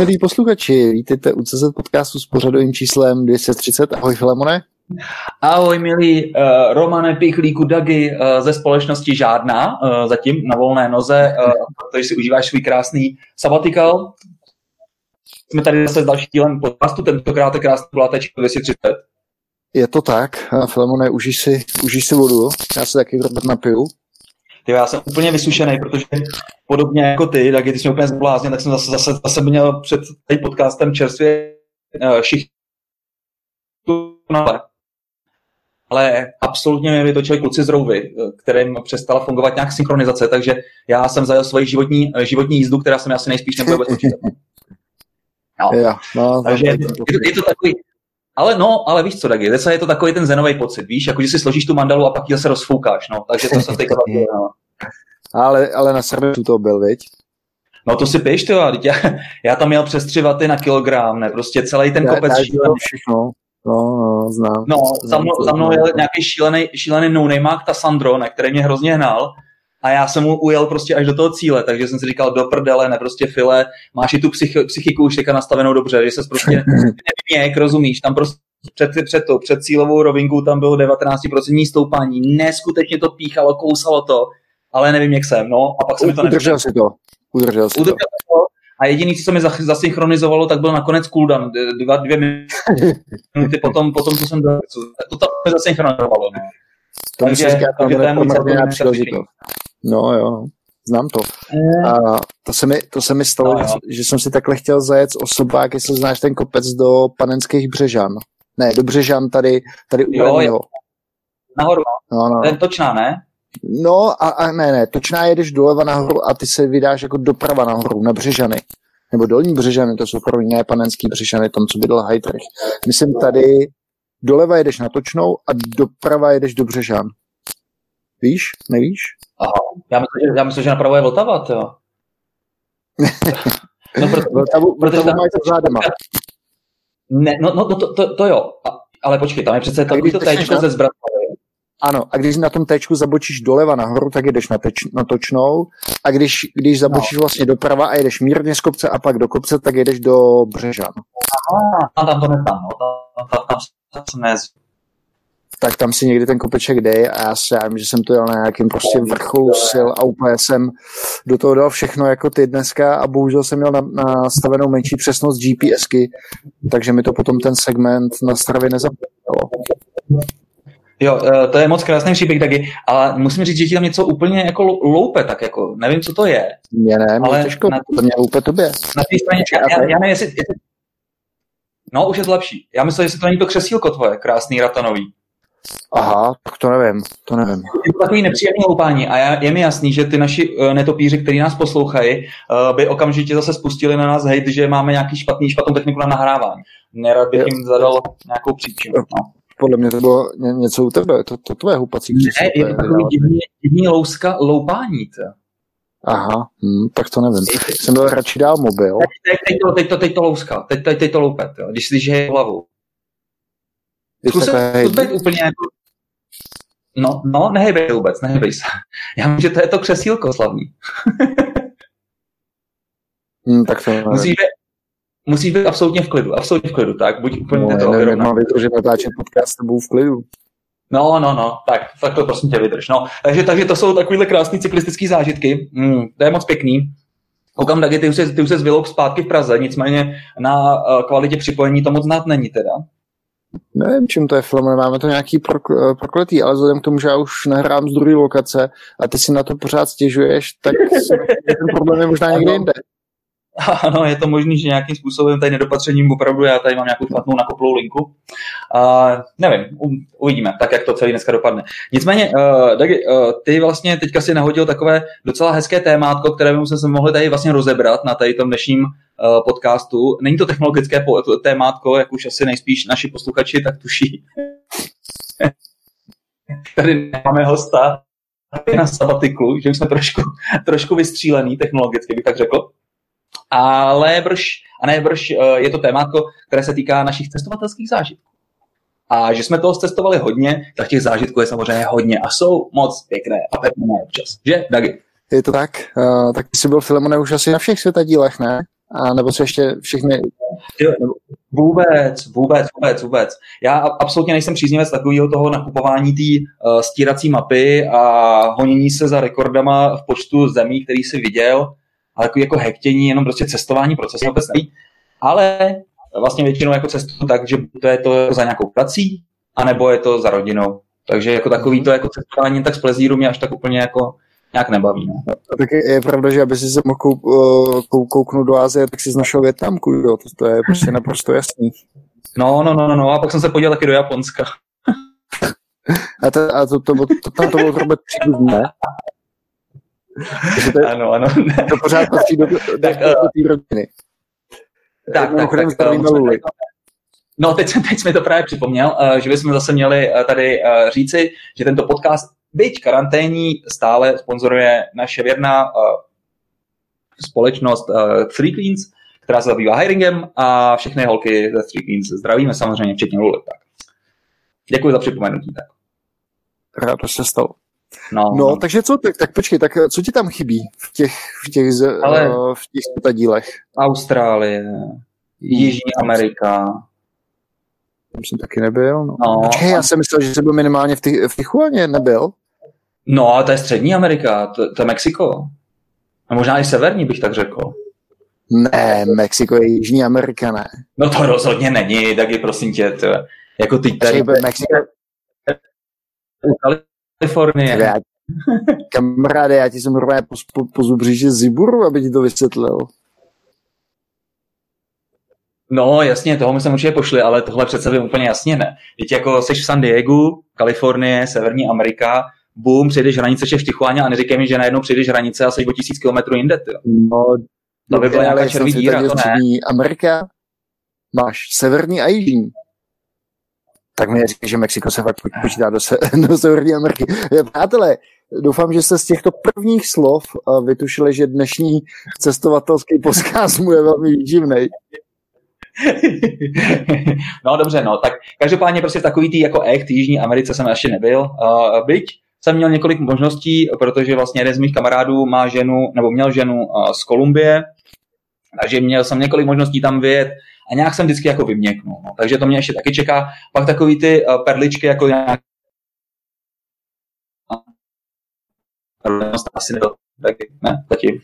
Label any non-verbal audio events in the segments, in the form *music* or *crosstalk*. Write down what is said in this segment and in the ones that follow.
Milí posluchači, vítejte u CZ podcastu s pořadovým číslem 230. Ahoj Filemone. Ahoj milí uh, Romane Pichlíku Dagi uh, ze společnosti Žádná, uh, zatím na volné noze, uh, protože si užíváš svůj krásný sabatikal. Jsme tady zase s dalším dílem podcastu, tentokrát je krásný kulateček 230. Je to tak, Filemone, užij si, užij si vodu, já se taky napiju. Ty, já jsem úplně vysušený, protože podobně jako ty, tak když jsme úplně zblázně, tak jsem zase, zase, zase měl před tím podcastem čerstvě uh, všichni ale absolutně mi vytočili kluci z Rouvy, kterým přestala fungovat nějak synchronizace, takže já jsem zajel svoji životní, životní jízdu, která se mi asi nejspíš nebude *laughs* vůbec No. Ja, no, takže je, to, je to takový, ale no, ale víš co, Dagi, je to takový ten zenový pocit, víš, jako že si složíš tu mandalu a pak ji zase rozfoukáš, no, takže to se teďka *laughs* no. Ale, ale na servisu to byl, viď? No to si píš, ty, já, já tam měl přes tři vaty na kilogram, ne, prostě celý ten kopec šílený. Všechno. No, no, znám. No, za mnou, za mnou je nějaký šílený, šílený no-nameák, ta Sandro, ne, který mě hrozně hnal, a já jsem mu ujel prostě až do toho cíle, takže jsem si říkal, do prdele, ne prostě file, máš i tu psych, psychiku už teďka nastavenou dobře, že se prostě *laughs* nevěk, rozumíš, tam prostě před, před, to, před cílovou rovinku tam bylo 19% stoupání, neskutečně to píchalo, kousalo to, ale nevím, jak jsem, no, a pak se mi to Udržel si to. Udržel si Udržel to. A jediný, co se mi zasynchronizovalo, tak byl nakonec cooldown, dva, dvě *laughs* minuty potom, potom co jsem to tam zasynchronizovalo. No. To Takže, říkat, to je můj příležitost. No jo, znám to. Eh. A to se mi, to se mi stalo, no, že jsem si takhle chtěl zajet osobák, jestli znáš ten kopec do panenských Břežan. Ne, do Břežan tady, tady u jo, jo. Nahoru. No, no. Ten točná, ne? No a, a ne, ne, točná jedeš doleva nahoru a ty se vydáš jako doprava nahoru, na Břežany. Nebo dolní Břežany, to jsou první, ne panenský Břežany, tam, co bydl Heidrich. Myslím tady, doleva jedeš na Točnou a doprava jedeš do Břežan. Víš? Nevíš? Aha, já myslím, já myslím že napravo je Vltava, jo. *laughs* no, proto, Vltavu, Vltavu tam... mají zádama. Ne, no, no to, to, to, jo, ale počkej, tam je přece takový to téčko ze Zbraslav, ano, a když na tom téčku zabočíš doleva nahoru, tak jdeš na, teč, na točnou. A když, když zabočíš no. vlastně doprava a jedeš mírně z kopce a pak do kopce, tak jedeš do Břežan. Aha, tam to neznám, no. Tam, tam, tam, tam jsem tak tam si někdy ten kopeček dej a já si já že jsem to jel na nějakým prostě vrcholu sil a úplně jsem do toho dal všechno jako ty dneska a bohužel jsem měl nastavenou menší přesnost GPSky, takže mi to potom ten segment na stravě nezapomnělo. Jo, eh, to je moc krásný příběh taky, ale musím říct, že ti tam něco úplně jako loupe, tak jako, nevím, co to je. Mě ne, ale těžko, na, to mě loupe tobě. Na té straně, já, já, já nevím, jestli, jestli, no, už je to lepší. Já myslím, že to není to křesílko tvoje, krásný ratanový. Aha, tak to nevím, to nevím. Je to takový nepříjemný loupání a já, je mi jasný, že ty naši uh, netopíři, kteří nás poslouchají, uh, by okamžitě zase spustili na nás hejt, že máme nějaký špatný, špatnou techniku na nahrávání. Nerad bych jim zadal nějakou příčinu. No podle mě to bylo něco u tebe, to, to tvoje hupací Ne, je to takový divný, divný louska, loupání. To. Aha, hm, tak to nevím. Jsem byl radši dál mobil. Teď, teď, teď, to, teď, to, teď to louska, teď, teď, teď to loupet, jo, když si je Zkus být úplně jako... No, no, nehejbej vůbec, nehejbej se. *laughs* Já myslím, že to je to křesílko slavný. *laughs* hmm, tak to Musíš být, musí být absolutně v klidu, absolutně v klidu, tak buď úplně no, to nevím, mám vydržet natáčet podcast s v klidu. No, no, no, tak, tak to prosím tě vydrž. No, takže, takže to jsou takovýhle krásné cyklistické zážitky. Mm, to je moc pěkný. Koukám, taky ty už se, ty už se vyloup zpátky v Praze, nicméně na uh, kvalitě připojení to moc znát není teda. Nevím, čím to je film, máme to nějaký prok- prokletý, ale vzhledem k tomu, že já už nahrám z druhé lokace a ty si na to pořád stěžuješ, tak *laughs* ten problém je možná někde jinde. Ano, je to možný, že nějakým způsobem tady nedopatřením opravdu já tady mám nějakou špatnou nakoplou linku. Uh, nevím, u, uvidíme, tak jak to celý dneska dopadne. Nicméně, uh, Dagi, uh, ty vlastně teďka si nahodil takové docela hezké témátko, které bychom se mohli tady vlastně rozebrat na tady tom dnešním podcastu. Není to technologické témátko, jak už asi nejspíš naši posluchači tak tuší. *laughs* tady máme hosta na sabatiklu, že jsme trošku, *laughs* trošku vystřílený technologicky, bych tak řekl ale brž, a ne brž, eh, je to témátko, které se týká našich cestovatelských zážitků. A že jsme toho cestovali hodně, tak těch zážitků je samozřejmě hodně a jsou moc pěkné a pěkné občas. Že, Dagi? Je to tak. Uh, tak jsi byl Filemone už asi na všech světadílech, ne? A nebo se ještě všechny... Jo, vůbec, vůbec, vůbec, vůbec. Já absolutně nejsem příznivec takového toho nakupování té uh, stírací mapy a honění se za rekordama v počtu zemí, který si viděl, ale takový jako hektění, jenom prostě cestování, proces vůbec neví. Ale vlastně většinou jako cestu tak, že to je to za nějakou prací, anebo je to za rodinou. Takže jako takový to jako cestování tak z plezíru mě až tak úplně jako nějak nebaví. No. A tak je, je pravda, že aby si se mohl kou, uh, kou, kouknout do Ázie, tak si našel Větnamku, jo, to, to je prostě naprosto jasný. No, no, no, no, no, a pak jsem se podíval taky do Japonska. a, to, a to, to, to, to, tam to bylo příbuzný, ne? To ano, ano. To pořád patří do, do, tak, do, do té rodiny. Tak, tak, tak, tak, No, teď, teď jsme to právě připomněl, že bychom zase měli tady říci, že tento podcast Byť karanténní stále sponzoruje naše věrná uh, společnost uh, Three Cleans, která se zabývá hiringem a všechny holky ze Three Cleans zdravíme samozřejmě, včetně Luli. Tak. Děkuji za připomenutí. Tak. Rád to se stalo. No, no, no, takže co, tak, tak počkej, tak co ti tam chybí v těch, v těch, Ale uh, v těch dílech? Austrálie, Jižní Amerika. Tam jsem taky nebyl. No. No, Počkej, já jsem myslel, že jsi byl minimálně v, těch, v Tichuaně, nebyl? No, a to je Střední Amerika, to, to je Mexiko. A možná i severní bych tak řekl. Ne, Mexiko je Jižní Amerika, ne. No to rozhodně není, tak je prosím tě, to, jako ty tady... Mexiko... Kalifornie. Já, kamaráde, já ti jsem normálně po, po, po zubříži Ziburu, aby ti to vysvětlil. No, jasně, toho my jsme určitě pošli, ale tohle přece vím úplně jasně ne. Teď jako jsi v San Diego, Kalifornie, Severní Amerika, boom, přijdeš hranice v Tichuáně a neříkej mi, že najednou přijdeš hranice a jsi o tisíc kilometrů jinde. Ty. No, to by byla nějaká červí díra, to ne. Amerika, máš severní a jižní. Tak mi říká, že Mexiko se fakt počítá do, se, *laughs* do Severní Ameriky. *laughs* Přátelé, doufám, že jste z těchto prvních slov vytušili, že dnešní cestovatelský podcast mu je velmi výživný. *laughs* no dobře, no, tak každopádně prostě takový tý jako echt Jižní Americe jsem ještě nebyl. Uh, byť jsem měl několik možností, protože vlastně jeden z mých kamarádů má ženu, nebo měl ženu uh, z Kolumbie, takže měl jsem několik možností tam vyjet a nějak jsem vždycky jako vyměknul. No. Takže to mě ještě taky čeká. Pak takový ty uh, perličky jako nějak asi nebyl. Taky, ne, zatím.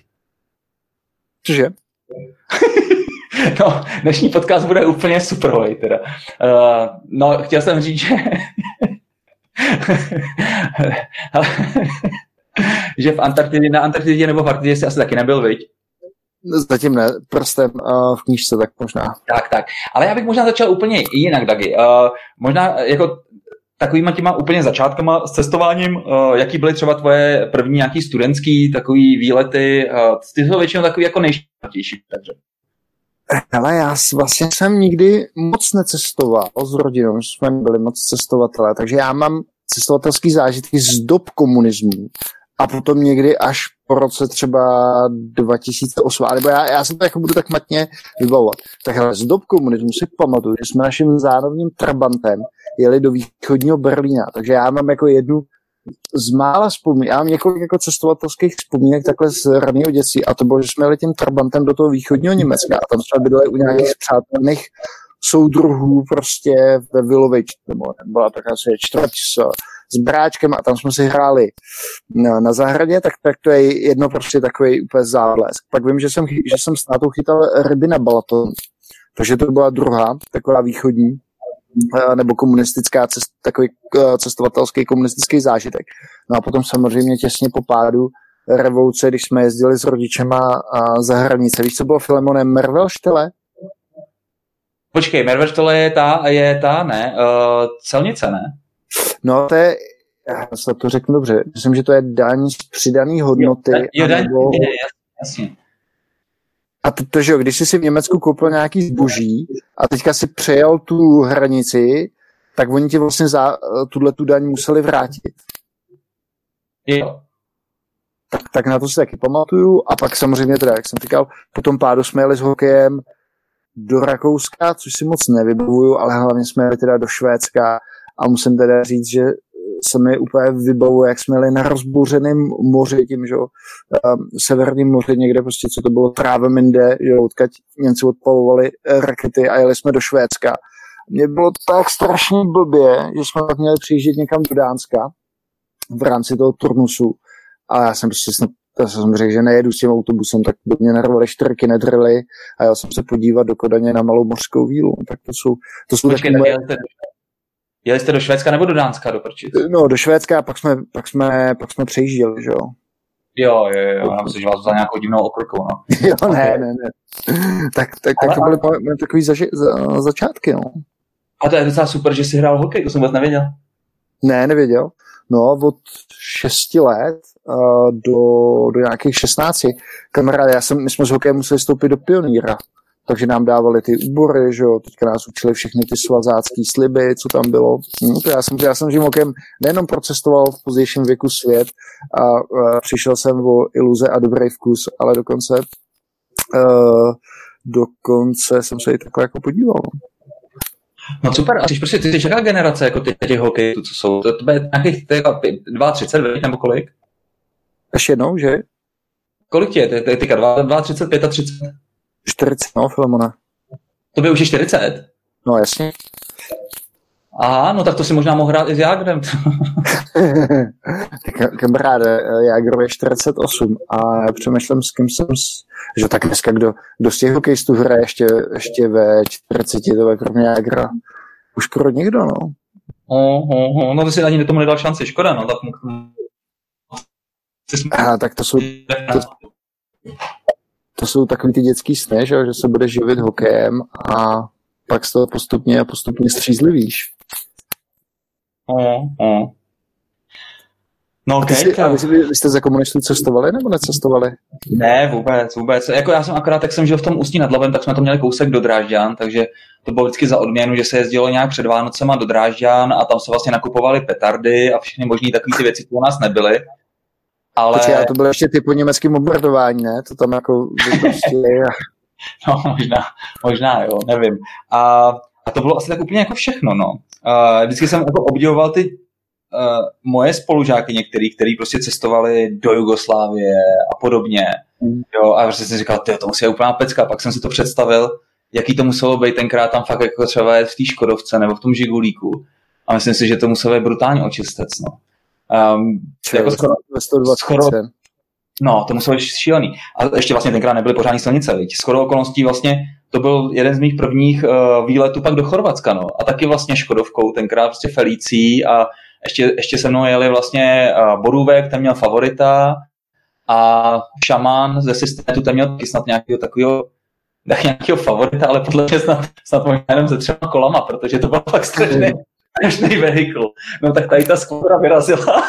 Cože? *laughs* No, dnešní podcast bude úplně super, teda. Uh, no, chtěl jsem říct, že... *laughs* že v Antarktidě, na Antarktidě nebo v Arktidě jsi asi taky nebyl, viď? Zatím ne, prstem uh, v knížce tak možná. Tak, tak. Ale já bych možná začal úplně jinak, Dagi. Uh, možná jako takovýma těma úplně začátkama s cestováním, uh, jaký byly třeba tvoje první nějaký studentský takový výlety, uh, ty jsou většinou takový jako nejštěstější, takže. Ale já vlastně jsem nikdy moc necestoval s rodinou, jsme byli moc cestovatelé, takže já mám cestovatelský zážitky z dob komunismu a potom někdy až po roce třeba 2008, nebo já, já se to jako budu tak matně vybavovat. Tak z dob komunismu si pamatuju, že jsme naším zánovním trabantem jeli do východního Berlína, takže já mám jako jednu z mála vzpomínek, já mám několik jako cestovatelských vzpomínek takhle z raného dětství a to bylo, že jsme jeli tím Trabantem do toho východního Německa a tam jsme bydleli u nějakých přátelných soudruhů prostě ve Vilovič, nebo byla tak asi čtvrť s, s bráčkem a tam jsme si hráli na, na zahradě, tak, tak to je jedno prostě takový úplně záblesk. Pak vím, že jsem, že jsem s tátou chytal ryby na Balaton, takže to byla druhá, taková východní nebo komunistická cest, takový eh, cestovatelský komunistický zážitek. No a potom samozřejmě těsně po pádu revoluce, když jsme jezdili s rodičema za hranice. Víš, co bylo Filemone Mervelštele? Počkej, Mervelštele je ta, je ta, ne, uh, celnice, ne? No, to je, já se to řeknu dobře, myslím, že to je daň z přidaný hodnoty. Jo, jo daň, nebo... je, jasně. A to, to, že jo, když jsi si v Německu koupil nějaký zboží a teďka si přejel tu hranici, tak oni ti vlastně za tuhle tu daň museli vrátit. Jo. Tak, tak na to si taky pamatuju. A pak samozřejmě teda, jak jsem říkal, po tom pádu jsme jeli s hokejem do Rakouska, což si moc nevybavuju, ale hlavně jsme jeli teda do Švédska a musím teda říct, že se mi úplně vybavuje, jak jsme jeli na rozbouřeném moři, tím, že jo, severním moři někde prostě, co to bylo, Travemünde, jo, odkud Němci odpalovali eh, rakety a jeli jsme do Švédska. Mně bylo tak strašně blbě, že jsme pak měli přijíždět někam do Dánska v rámci toho turnusu a já jsem prostě snad já jsem řekl, že nejedu s tím autobusem, tak by mě narvali čtyřky nedrily a já jsem se podívat do Kodaně na malou mořskou vílu. Tak to jsou, to jsou Počkej, moje... jeli jste do Švédska nebo do Dánska do prčic? No, do Švédska a pak jsme, pak jsme, pak jsme přejížděli, že jo. Jo, jo, jo, já myslím, že vás za nějakou divnou okurkou, no. *laughs* jo, ne, ne, ne. Tak, tak, tak to byly takový zaži, za, začátky, no. A to je docela super, že jsi hrál hokej, to jsem vůbec nevěděl. Ne, nevěděl. No, od 6 let uh, do, do nějakých 16. Kamaráde, já jsem, my jsme z hokeje museli stoupit do pioníra, takže nám dávali ty úbory, že jo, teďka nás učili všechny ty svazácký sliby, co tam bylo. No, to já jsem, já jsem tím hokejem nejenom procestoval v pozdějším věku svět a, a přišel jsem o iluze a dobrý vkus, ale dokonce uh, dokonce jsem se i takhle jako podíval. No. No super, a jsi prostě, ty jsi jaká generace, jako ty, těch hokejů, co jsou? To, to je nějakých 32, nebo kolik? Ještě jednou, že? Kolik tě je? Ty, tyka 32, 30, 35? 40, no, Filemona. To by už je 40? No, jasně. Aha, no tak to si možná mohl hrát i s Jágrem. *laughs* Kamaráde, Jágro je 48 a já přemýšlím, s kým jsem, s... že tak dneska kdo, kdo z těch hokejistů hraje ještě, ještě ve 40, to je kromě Jágra. Už skoro nikdo, no. Oh, oh, oh. No to si ani tomu nedal šanci, škoda, no. Tak... Aha, tak to jsou, to, to jsou takový ty dětský sny, že, že se bude živit hokejem a pak z toho postupně a postupně střízlivíš. Oh. No, okay, jsi, a vy, vy jste za komunistů cestovali nebo necestovali? Ne, vůbec, vůbec. Jako já jsem akorát, tak jsem žil v tom Ústí nad Labem, tak jsme to měli kousek do Drážďan, takže to bylo vždycky za odměnu, že se jezdilo nějak před Vánocema do Drážďan a tam se vlastně nakupovaly petardy a všechny možné takové ty věci, které u nás nebyly. Ale... Počkej, to bylo ještě typu německý bombardování, ne? To tam jako *laughs* prostě... no, možná, možná, jo, nevím. A, a to bylo asi tak úplně jako všechno, no. Uh, vždycky jsem jako obdivoval ty uh, moje spolužáky některý, kteří prostě cestovali do Jugoslávie a podobně. Mm. Jo, a prostě jsem říkal, to musí být úplná pecka. Pak jsem si to představil, jaký to muselo být tenkrát tam fakt jako třeba v té Škodovce nebo v tom Žigulíku. A myslím si, že to muselo být brutální očistec, no. Um, Čo, jako skoro, 120 skoro, No, to muselo být šílený. A ještě vlastně tenkrát nebyly pořádní silnice, viď? Skoro okolností vlastně to byl jeden z mých prvních uh, výletů pak do Chorvatska, no. A taky vlastně Škodovkou, tenkrát prostě Felicí a ještě, ještě se mnou jeli vlastně uh, Borůvek, ten měl favorita a Šamán ze systému, ten měl taky snad nějakého takového nějakého favorita, ale podle mě snad, snad možná jenom se třema kolama, protože to bylo fakt strašný, strašný vehikl. No tak tady ta skóra vyrazila.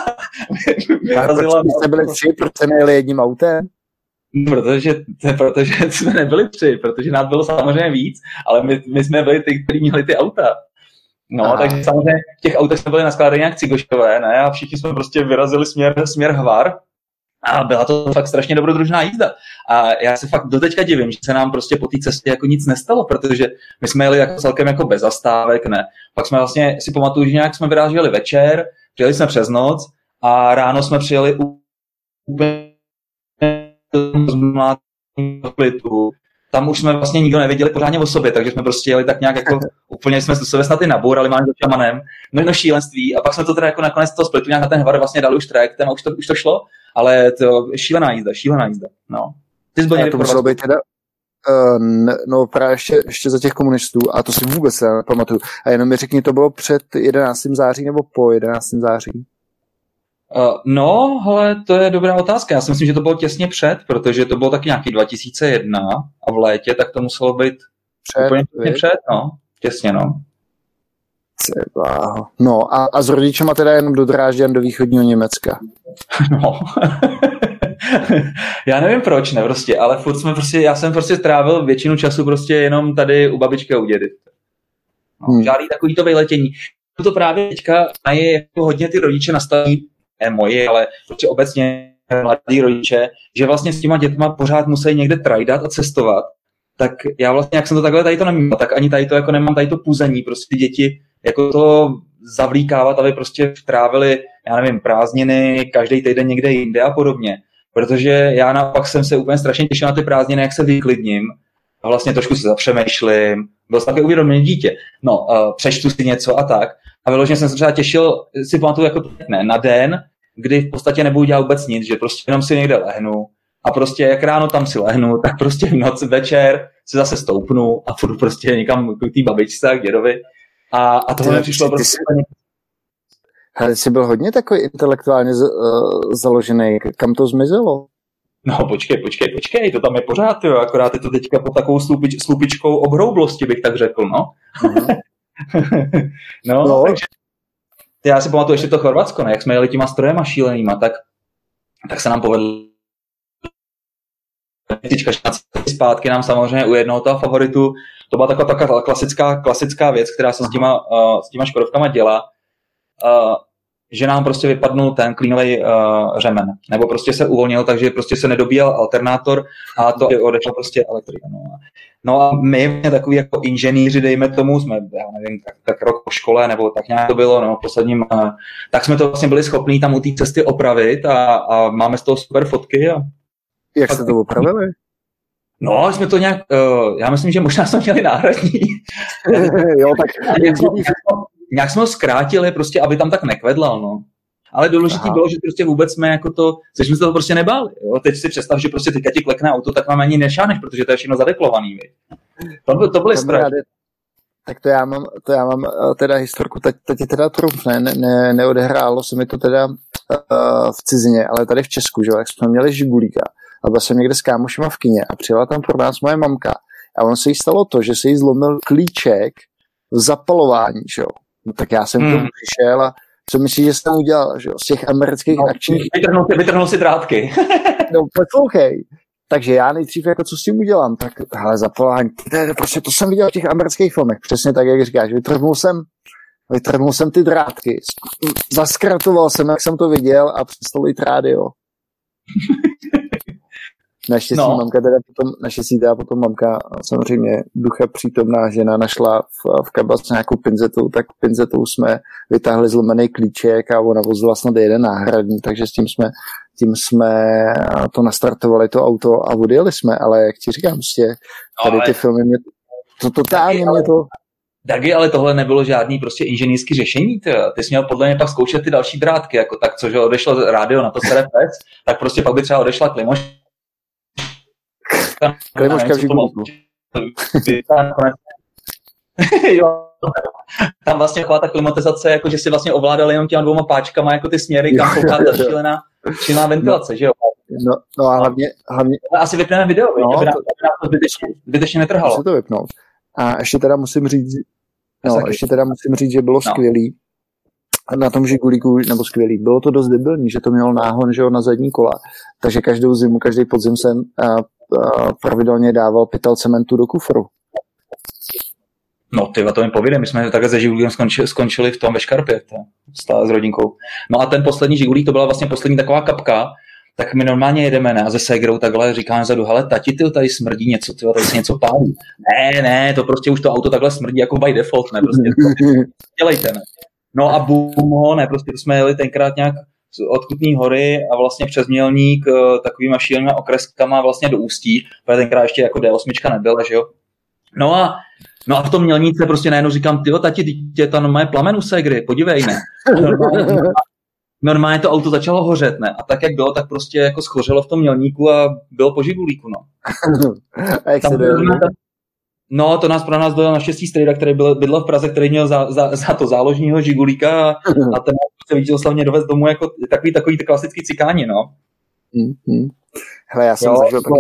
*laughs* vyrazila proč jste byli tři, proč jste nejeli jedním autem? No, protože, protože jsme nebyli tři, protože nás bylo samozřejmě víc, ale my, my jsme byli ty, kteří měli ty auta. No, Aha. takže samozřejmě v těch autech jsme byli naskládaní jak cigoškové, ne? A všichni jsme prostě vyrazili směr, směr Hvar, a byla to fakt strašně dobrodružná jízda. A já se fakt doteďka divím, že se nám prostě po té cestě jako nic nestalo, protože my jsme jeli jako celkem jako bez zastávek, ne. Pak jsme vlastně si pamatuju, že nějak jsme vyráželi večer, přijeli jsme přes noc a ráno jsme přijeli úplně tam už jsme vlastně nikdo nevěděli pořádně o sobě, takže jsme prostě jeli tak nějak jako, *laughs* úplně jsme se sebe snad i nabourali, máme za šamanem, no, no šílenství a pak jsme to teda jako nakonec toho splitu nějak na ten hvar vlastně dali už trajektem a už to, už to šlo, ale to šílená jízda, šílená jízda, no. Ty jsi byl někdy to muselo být teda, Uh, no právě ještě, ještě za těch komunistů a to si vůbec nepamatuju. A jenom mi řekni, to bylo před 11. září nebo po 11. září? Uh, no, ale to je dobrá otázka. Já si myslím, že to bylo těsně před, protože to bylo taky nějaký 2001 a v létě, tak to muselo být před, úplně těsně před, no. Těsně, no. Třeba. No a, a s rodičema teda jenom do Drážďan do východního Německa. *laughs* No. *laughs* já nevím proč, ne prostě, ale furt jsme prostě, já jsem prostě strávil většinu času prostě jenom tady u babičky a u dědy. No, hmm. Žádný takový to vejletění. To právě teďka mají jako hodně ty rodiče nastaví, ne moji, ale prostě obecně mladí rodiče, že vlastně s těma dětma pořád musí někde trajdat a cestovat, tak já vlastně, jak jsem to takhle tady to nemám, tak ani tady to jako nemám tady to puzení, prostě děti jako to zavlíkávat, aby prostě trávili, já nevím, prázdniny, každý týden někde jinde a podobně. Protože já naopak jsem se úplně strašně těšil na ty prázdniny, jak se vyklidním a vlastně trošku se zapřemýšlím, byl jsem také uvědoměný dítě. No, uh, přečtu si něco a tak. A vyloženě jsem se třeba těšil, si pamatuju jako ne, na den, kdy v podstatě nebudu dělat vůbec nic, že prostě jenom si někde lehnu a prostě jak ráno tam si lehnu, tak prostě v noc večer se zase stoupnu a půjdu prostě někam k té babičce a k dědovi. A, a tohle přišlo prostě... Jsi, hele, jsi byl hodně takový intelektuálně z, uh, založený. Kam to zmizelo? No počkej, počkej, počkej, to tam je pořád, jo, akorát je to teďka pod takovou slupič, slupičkou obhroublosti, bych tak řekl, no. Uh-huh. *laughs* no, no, takže já si pamatuju ještě to Chorvatsko, ne, jak jsme jeli těma strojema šílenýma, tak, tak se nám povedlo zpátky nám samozřejmě u jednoho toho favoritu, to byla taková, taková klasická, klasická věc, která se s těma, uh, s těma Škodovkama dělá, uh, že nám prostě vypadnul ten klínový uh, řemen, nebo prostě se uvolnil, takže prostě se nedobíjel alternátor a to odešla prostě elektrika. No. no a my takový jako inženýři, dejme tomu, jsme, já nevím, tak, tak rok po škole, nebo tak nějak to bylo, no, posledním, uh, tak jsme to vlastně byli schopní tam u té cesty opravit a, a máme z toho super fotky. A, Jak jste to opravili? No, jsme to nějak, uh, já myslím, že možná jsme měli náhradní. *laughs* jo, tak *laughs* nějak jsme ho zkrátili, prostě, aby tam tak nekvedlal, no. Ale důležité bylo, že prostě vůbec jsme jako to, že jsme se toho prostě nebáli. Jo? Teď si představ, že prostě teďka ti klekne auto, tak vám ani nešáneš, protože to je všechno zadeklovaný. Viď? To, to byly strach. Tak to já mám, to já mám uh, teda historku, teď, teď je teda trumf, ne, ne, neodehrálo se mi to teda uh, v cizině, ale tady v Česku, že jak jsme měli Žigulíka a byl jsem někde s kámošima v kině a přijela tam pro nás moje mamka a on se jí stalo to, že se jí zlomil klíček v zapalování, že jo. No tak já jsem hmm. tomu přišel a co myslíš, že jsem udělal, že jo, z těch amerických no, akčních... Vytrhnul si, vytrhnul si drátky. *laughs* no poslouchej. Takže já nejdřív jako co s tím udělám, tak hele, je, prostě to jsem viděl v těch amerických filmech, přesně tak, jak říkáš, vytrhnul jsem, vytrhnul jsem ty drátky, zaskratoval jsem, jak jsem to viděl a přestal i rádio. *laughs* Naštěstí no. mamka teda potom, naštěstí teda potom mamka, samozřejmě ducha přítomná žena našla v, v kabelce nějakou pinzetou, tak pinzetou jsme vytáhli zlomený klíček a ona vozila snad jeden náhradní, takže s tím jsme, tím jsme to nastartovali to auto a odjeli jsme, ale jak ti říkám, prostě no, tady ty filmy mě to totálně mě to Dagi, ale tohle nebylo žádný prostě inženýrský řešení. Ty, ty jsi měl podle mě pak zkoušet ty další drátky, jako tak, cože odešlo rádio na to se pec, tak prostě pak by třeba odešla klimoš Klimoška v žigulíku. tam vlastně taková ta klimatizace, jako že si vlastně ovládali jenom těma dvouma páčkama, jako ty směry, kam kouká ta šílená, šílená ventilace, no, že jo? No, no a hlavně, hlavně... Asi vypneme video, no, aby, to, to zbytečně, zbytečně netrhalo. to vypnout. A ještě teda musím říct, no, ještě teda musím říct, že bylo no. skvělý, na tom žigulíku, nebo skvělý. Bylo to dost debilní, že to mělo náhon že jo, na zadní kola. Takže každou zimu, každý podzim jsem a, pravidelně dával pytel cementu do kufru. No ty to mi povídej, my jsme takhle se žigulíkem skončili, skončili v tom ve Škarpě, to, stále s rodinkou. No a ten poslední žigulík, to byla vlastně poslední taková kapka, tak my normálně jedeme ne? a ze Segrou takhle říkáme zadu, hele, tati, ty tady smrdí něco, ty tady se něco pálí. Ne, ne, to prostě už to auto takhle smrdí jako by default, ne, prostě *laughs* dělejte, ne. No a bum, ne, prostě jsme jeli tenkrát nějak od Kutní hory a vlastně přes Mělník eh, takovýma šílenými okreskama vlastně do Ústí, protože tenkrát ještě jako D8 nebyla, že jo. No a No a v tom mělníce prostě najednou říkám, ty tati, dítě, ta normálně plamen u Segry, podívej, ne. Normálně, normálně to auto začalo hořet, ne? A tak, jak bylo, tak prostě jako schořelo v tom mělníku a bylo po žigulíku, no. *laughs* a jak tam, se tam, No, to nás pro nás dojel naštěstí strejda, který byl, bydlel v Praze, který měl za, za, za to záložního žigulíka a, *laughs* a ten se vítězoslavně dovez domů jako takový, takový klasický cikáni, no. Mm-hmm. Hele, já jsem jo, zažil taky,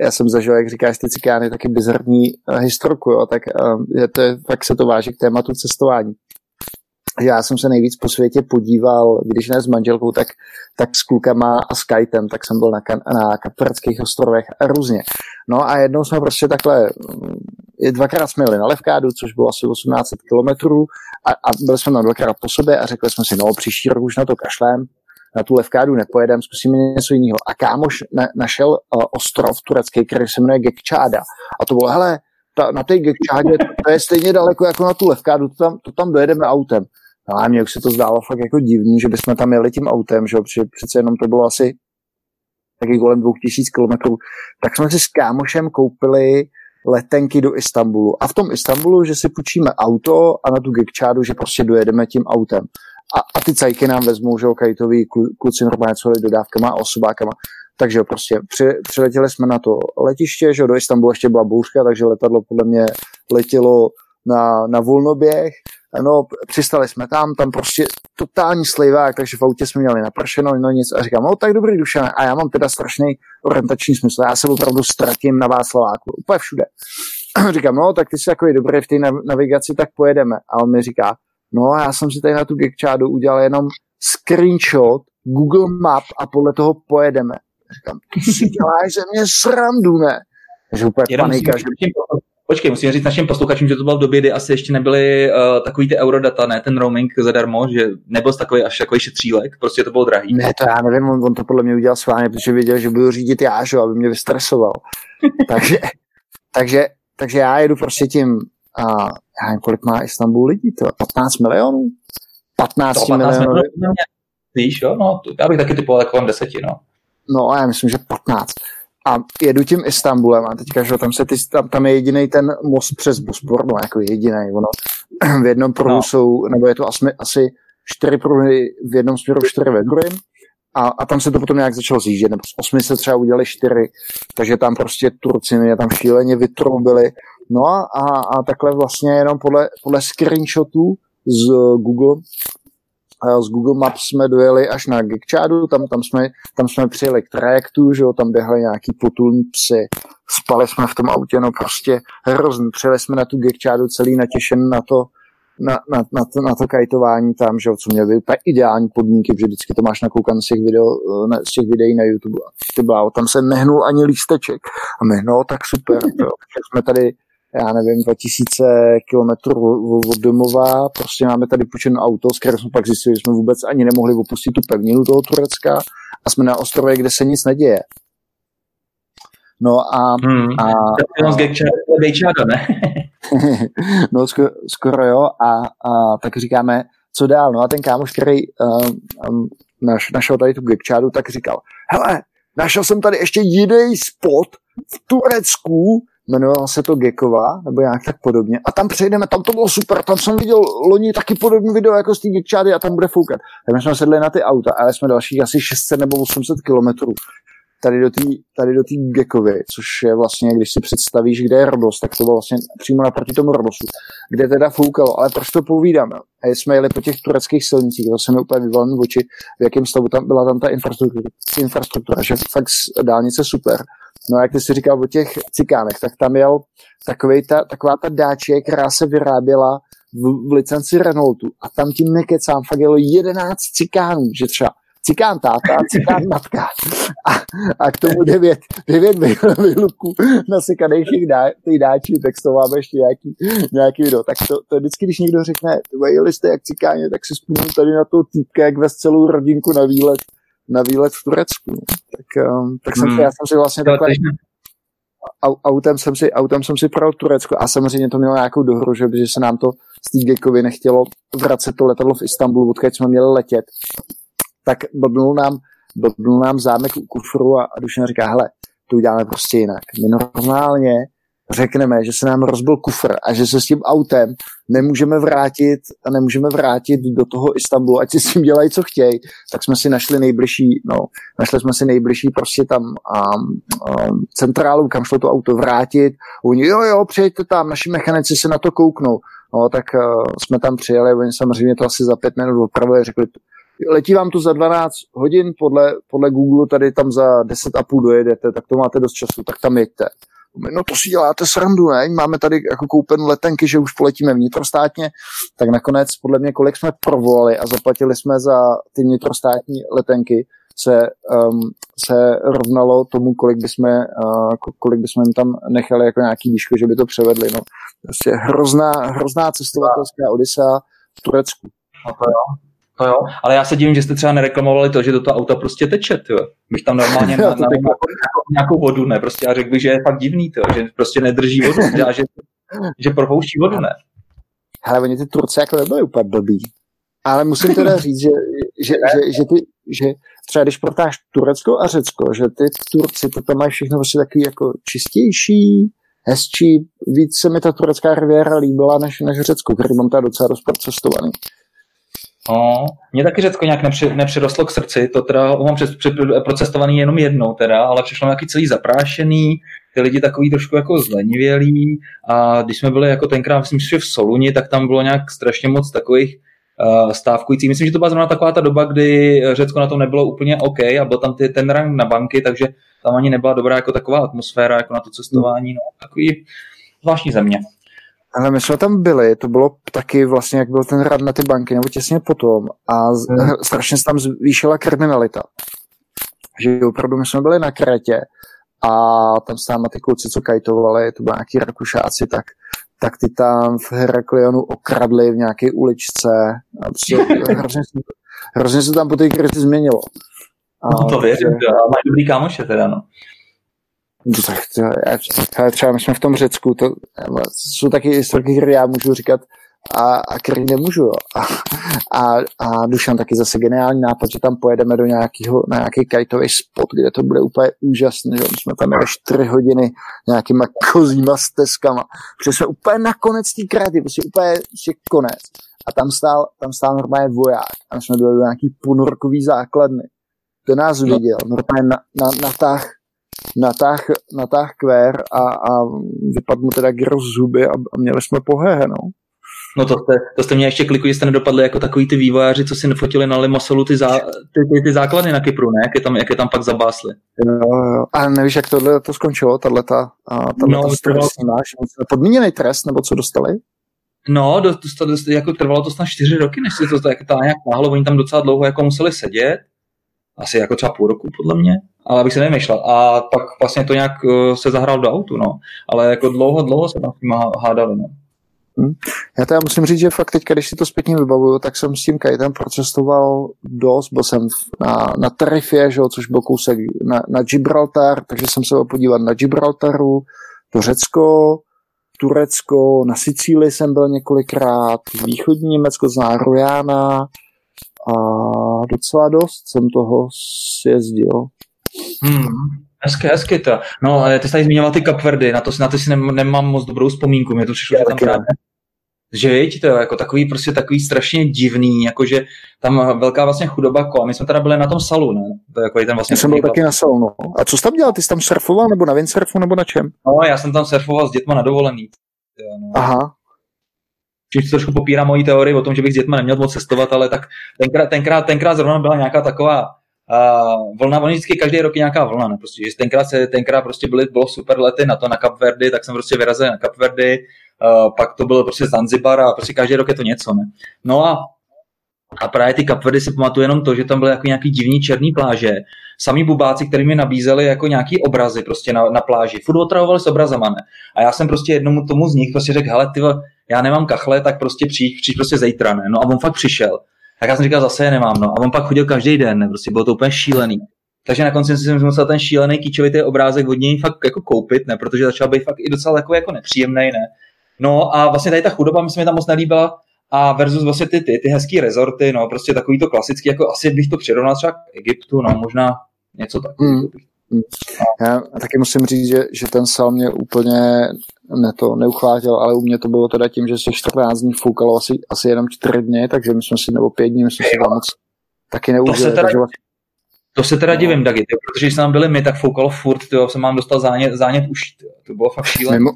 já jsem zažil, jak říkáš, ty cikány, taky bizarní uh, historku, jo, tak uh, je to, fakt se to váží k tématu cestování já jsem se nejvíc po světě podíval, když ne s manželkou, tak, tak s klukama a s kajtem, tak jsem byl na, na Kapverdských ostrovech a různě. No a jednou jsme prostě takhle, mm, dvakrát jsme jeli na Levkádu, což bylo asi 1800 kilometrů a, a byli jsme tam dvakrát po sobě a řekli jsme si, no příští rok už na to kašlem, na tu Levkádu nepojedeme, zkusíme něco jiného. A kámoš na, našel uh, ostrov turecký, který se jmenuje Gekčáda. A to bylo, hele, ta, na té Gekčádě, to je stejně daleko jako na tu levkádu, to tam, to tam dojedeme autem. No a mně už se to zdálo fakt jako divný, že bychom tam jeli tím autem, že protože přece jenom to bylo asi taky kolem 2000 kilometrů, tak jsme si s kámošem koupili letenky do Istanbulu. A v tom Istanbulu, že si půjčíme auto a na tu Gekčádu, že prostě dojedeme tím autem. A, a ty cajky nám vezmou, že kajtoví kluci normálně celý dodávkama a osobákama. Takže prostě při, přiletěli jsme na to letiště, že do Istanbulu ještě byla bouřka, takže letadlo podle mě letělo na, na volnoběh. No, přistali jsme tam, tam prostě totální slivák, takže v autě jsme měli napršeno, no nic. A říkám, no tak dobrý duše, a já mám teda strašný orientační smysl, já se opravdu ztratím na Václaváku, úplně všude. *clears throat* říkám, no tak ty jsi jako dobrý v té navigaci, tak pojedeme. A on mi říká, no já jsem si tady na tu Gekčádu udělal jenom screenshot Google Map a podle toho pojedeme. Říkám, ty si děláš ze mě srandu, ne? Takže úplně Jenom panika. Že... Počkej, musím říct našim posluchačům, že to bylo v době, kdy asi ještě nebyly uh, takový ty eurodata, ne ten roaming zadarmo, že nebyl takový až takový šetřílek, prostě to bylo drahý. Ne, to já nevím, on, on to podle mě udělal sváně, protože věděl, že budu řídit já, že, aby mě vystresoval. *laughs* takže, takže, takže já jedu prostě tím, uh, já nevím, kolik má Istanbul lidí, to 15 milionů? 15, to 15 milionů. milionů. Víš, jo, no, já bych taky typoval jako deseti, no. No a já myslím, že 15. A jedu tím Istanbulem a teďka, že tam, se ty, tam, tam je jediný ten most přes Bospor, no jako jediný, ono *clears throat* v jednom pruhu no. jsou, nebo je to asi, asi čtyři pruhy v jednom směru, čtyři ve druhém. A, a tam se to potom nějak začalo zjíždět, nebo z osmi se třeba udělali čtyři, takže tam prostě Turci mě tam šíleně vytroubili. No a, a, a takhle vlastně jenom podle, podle screenshotů z Google z Google Maps jsme dojeli až na Gekčádu, tam, tam, jsme, tam jsme přijeli k trajektu, že jo, tam běhali nějaký potulní psy, spali jsme v tom autě, no prostě hrozný. Přijeli jsme na tu Gekčádu celý natěšen na to, na, na, na, to, na to kajtování tam, že jo, co měl úplně ideální podmínky, protože vždycky to máš nakoukan z těch, video, na, z těch videí na YouTube. Ty bláho, tam se nehnul ani lísteček. A my, no tak super, jo. jsme tady já nevím, 2000 kilometrů od domova, prostě máme tady půjčené auto, s kterým jsme pak zjistili, že jsme vůbec ani nemohli opustit tu pevninu toho Turecka a jsme na ostrově, kde se nic neděje. No a... Hmm. a, a ne? *laughs* no skoro, skoro jo a, a tak říkáme, co dál, no a ten kámoš, který um, naš, našel tady tu Gekčádu, tak říkal, hele, našel jsem tady ještě jiný spot v Turecku, jmenovala se to Gekova, nebo nějak tak podobně. A tam přejdeme, tam to bylo super, tam jsem viděl loni taky podobný video jako z té Gekčády a tam bude foukat. Tak my jsme sedli na ty auta, ale jsme dalších asi 600 nebo 800 kilometrů tady do té tady do Gekovy, což je vlastně, když si představíš, kde je Rodos, tak to bylo vlastně přímo naproti tomu Rodosu, kde teda foukalo, ale proč to povídám? A jsme jeli po těch tureckých silnicích, to se mi úplně vyvalil oči, v jakém stavu tam byla tam ta infrastruktura, infrastruktura že fakt dálnice super. No a jak jsi říkal o těch cikánech, tak tam jel takovej ta, taková ta dáče, která se vyráběla v, v licenci Renaultu. A tam tím nekecám, fakt jelo 11 cikánů, že třeba cikán táta, cikán matka. A, a k tomu devět, devět výluků nasekaných těch dá, dáčí, tak to máme ještě nějaký, nějaký video. Tak to, to vždycky, když někdo řekne, jeli jste jak cikáně, tak si vzpomínám tady na to týpka, jak vez celou rodinku na výlet, na výlet v Turecku. Tak, um, tak jsem, hmm. já jsem si vlastně takhle, autem jsem si, autem jsem si projel Turecko a samozřejmě to mělo nějakou dohru, že, že se nám to z té Gekovy nechtělo vracet to letadlo v Istanbulu, odkud jsme měli letět tak blbnul nám, blbnul nám zámek u kufru a, a Dušan říká, hele, to uděláme prostě jinak. My normálně řekneme, že se nám rozbil kufr a že se s tím autem nemůžeme vrátit a nemůžeme vrátit do toho Istanbulu, ať si s tím dělají, co chtějí, tak jsme si našli nejbližší, no, našli jsme si nejbližší prostě tam um, um, centrálu, kam šlo to auto vrátit. Oni, jo, jo, přijďte tam, naši mechanici se na to kouknou. No, tak uh, jsme tam přijeli, oni samozřejmě to asi za pět minut opravili, řekli, letí vám to za 12 hodin, podle, podle Google tady tam za 10 a půl dojedete, tak to máte dost času, tak tam jeďte. No to si děláte srandu, ne? Máme tady jako koupen letenky, že už poletíme vnitrostátně, tak nakonec podle mě, kolik jsme provolali a zaplatili jsme za ty vnitrostátní letenky, se, um, se rovnalo tomu, kolik bychom, uh, kolik bychom jim tam nechali jako nějaký díško, že by to převedli. No. Prostě hrozná, hrozná cestovatelská odisa v Turecku. No to jo. No jo, ale já se divím, že jste třeba nereklamovali to, že do toho auta prostě teče, jo. Bych tam normálně *laughs* na, na, na, nějakou vodu, ne, prostě já řekl bych, že je fakt divný, to, že prostě nedrží vodu, já, že, že propouští vodu, ne. Ale oni ty Turci jako nebyli úplně blbý. Ale musím teda *laughs* říct, že, že, že, že, ty, že třeba když protáš Turecko a Řecko, že ty Turci to tam mají všechno vlastně takový jako čistější, hezčí, víc se mi ta turecká riviera líbila než, než Řecko, který mám tady docela dost procestovaný. No, mě taky Řecko nějak nepři, nepřirostlo k srdci, to teda mám před, před, procestovaný jenom jednou teda, ale přišlo nějaký celý zaprášený, ty lidi takový trošku jako zlenivělí a když jsme byli jako tenkrát, myslím, že v Soluni, tak tam bylo nějak strašně moc takových uh, stávkujících. Myslím, že to byla zrovna taková ta doba, kdy Řecko na tom nebylo úplně OK a byl tam ty, ten rang na banky, takže tam ani nebyla dobrá jako taková atmosféra jako na to cestování, no, takový zvláštní země. Ale my jsme tam byli, to bylo taky vlastně, jak byl ten rad na ty banky, nebo těsně potom a hmm. strašně se tam zvýšila kriminalita. Že opravdu my jsme byli na Krétě a tam s náma ty kluci, co kajtovali, to byli nějaký rakušáci, tak, tak ty tam v Heraklionu okradli v nějaké uličce a prostě *laughs* hrozně, hrozně se tam po té Krétě změnilo. A, no to věřím, že... mají dobrý kámoše teda, no. No tak to, třeba my jsme v tom Řecku, to, jsou taky historky, které já můžu říkat a, a který nemůžu. Jo. A, a, a Dušan taky zase geniální nápad, že tam pojedeme do nějakého, na nějaký kajtový spot, kde to bude úplně úžasné. Že? My jsme tam jeli 4 hodiny nějakýma kozíma stezkama. Protože jsme úplně na konec té krajty, prostě úplně prostě konec. A tam stál, tam stál normálně voják. A my jsme byli do nějaký ponorkový základny. To nás no. viděl, normálně na, na, natáh natáh, natáh kvér a, a vypadl mu teda gyro z zuby a, a měli jsme pohé, no. No to jste, to jste mě ještě kliku, že jste nedopadli jako takový ty vývojáři, co si nefotili na Limasolu ty, zá, ty, ty, ty, základy na Kypru, ne? Jak je tam, jak je tam pak zabásli. Jo, jo. A nevíš, jak tohle to skončilo, tato, tato no, máš? Podmíněný trest, nebo co dostali? No, do, to, to, jako trvalo to snad čtyři roky, než se to tak, to nějak náhlo, oni tam docela dlouho jako museli sedět, asi jako třeba půl roku podle mě, ale abych se nevymýšlel. A pak vlastně to nějak uh, se zahrál do autu, no. Ale jako dlouho, dlouho se tam s tím hádali, no. Hmm. Já teda musím říct, že fakt teď, když si to zpětně vybavuju, tak jsem s tím kajtem procestoval dost, byl jsem na, na Tarifě, že, což byl kousek na, na Gibraltar, takže jsem se byl podívat na Gibraltaru, to Řecko, Turecko, na Sicílii jsem byl několikrát, východní Německo, zná Rojana a docela dost jsem toho sjezdil. Hmm. Hezky, hezky to. No, ty jsi tady zmiňoval ty kapverdy, na to, na to si nemám moc dobrou vzpomínku, mě to přišlo, že tam právě že viď, to je jako takový, prostě takový strašně divný, jakože tam velká vlastně chudoba kolem. My jsme teda byli na tom salu, ne? To je jako ten vlastně já jsem byl taky na salu, no. A co jsi tam dělal? Ty jsi tam surfoval, nebo na windsurfu, nebo na čem? No, já jsem tam surfoval s dětma na dovolený. No. Aha. Čímž trošku popírá moji teorii o tom, že bych s dětma neměl moc cestovat, ale tak tenkrát, tenkrát, tenkrát zrovna byla nějaká taková uh, vlna, oni vždycky každý rok je nějaká vlna, ne? Prostě, že tenkrát, se, tenkrát prostě byly, bylo super lety na to na Kapverdy, tak jsem prostě vyrazil na Kapverdy, uh, pak to bylo prostě Zanzibar a prostě každý rok je to něco, ne? No a a právě ty Kapverdy si pamatuju jenom to, že tam byly jako nějaký divný černý pláže. Samý bubáci, kteří mi nabízeli jako nějaký obrazy prostě na, na pláži. Furt otravovali s obrazama, ne? A já jsem prostě jednomu tomu z nich prostě řekl, hele, ty já nemám kachle, tak prostě přijď, přijď prostě zítra, ne? No a on fakt přišel. Tak já jsem říkal, zase je nemám, no. A on pak chodil každý den, ne? Prostě bylo to úplně šílený. Takže na konci jsem musel ten šílený kýčovitý obrázek od něj fakt jako koupit, ne? Protože začal být fakt i docela jako, jako nepříjemný, ne? No a vlastně tady ta chudoba mi se mi tam moc nelíbila a versus vlastně ty, ty, ty hezký rezorty, no prostě takový to klasický, jako asi bych to přirovnal třeba k Egyptu, no možná něco takového. Mm. Já taky musím říct, že, že ten sal mě úplně ne to neuchvátil, ale u mě to bylo teda tím, že se 14 dní foukalo asi, asi jenom 4 dny, takže my jsme si, nebo 5 dní, my jsme si tam moc taky neužili. To se teda, takže... to se teda no. divím, Dagi, protože když jsme tam byli my, tak foukalo furt, tyjo, jsem mám dostal zánět, zánět uší, tyjo. to bylo fakt šílené. Mimo,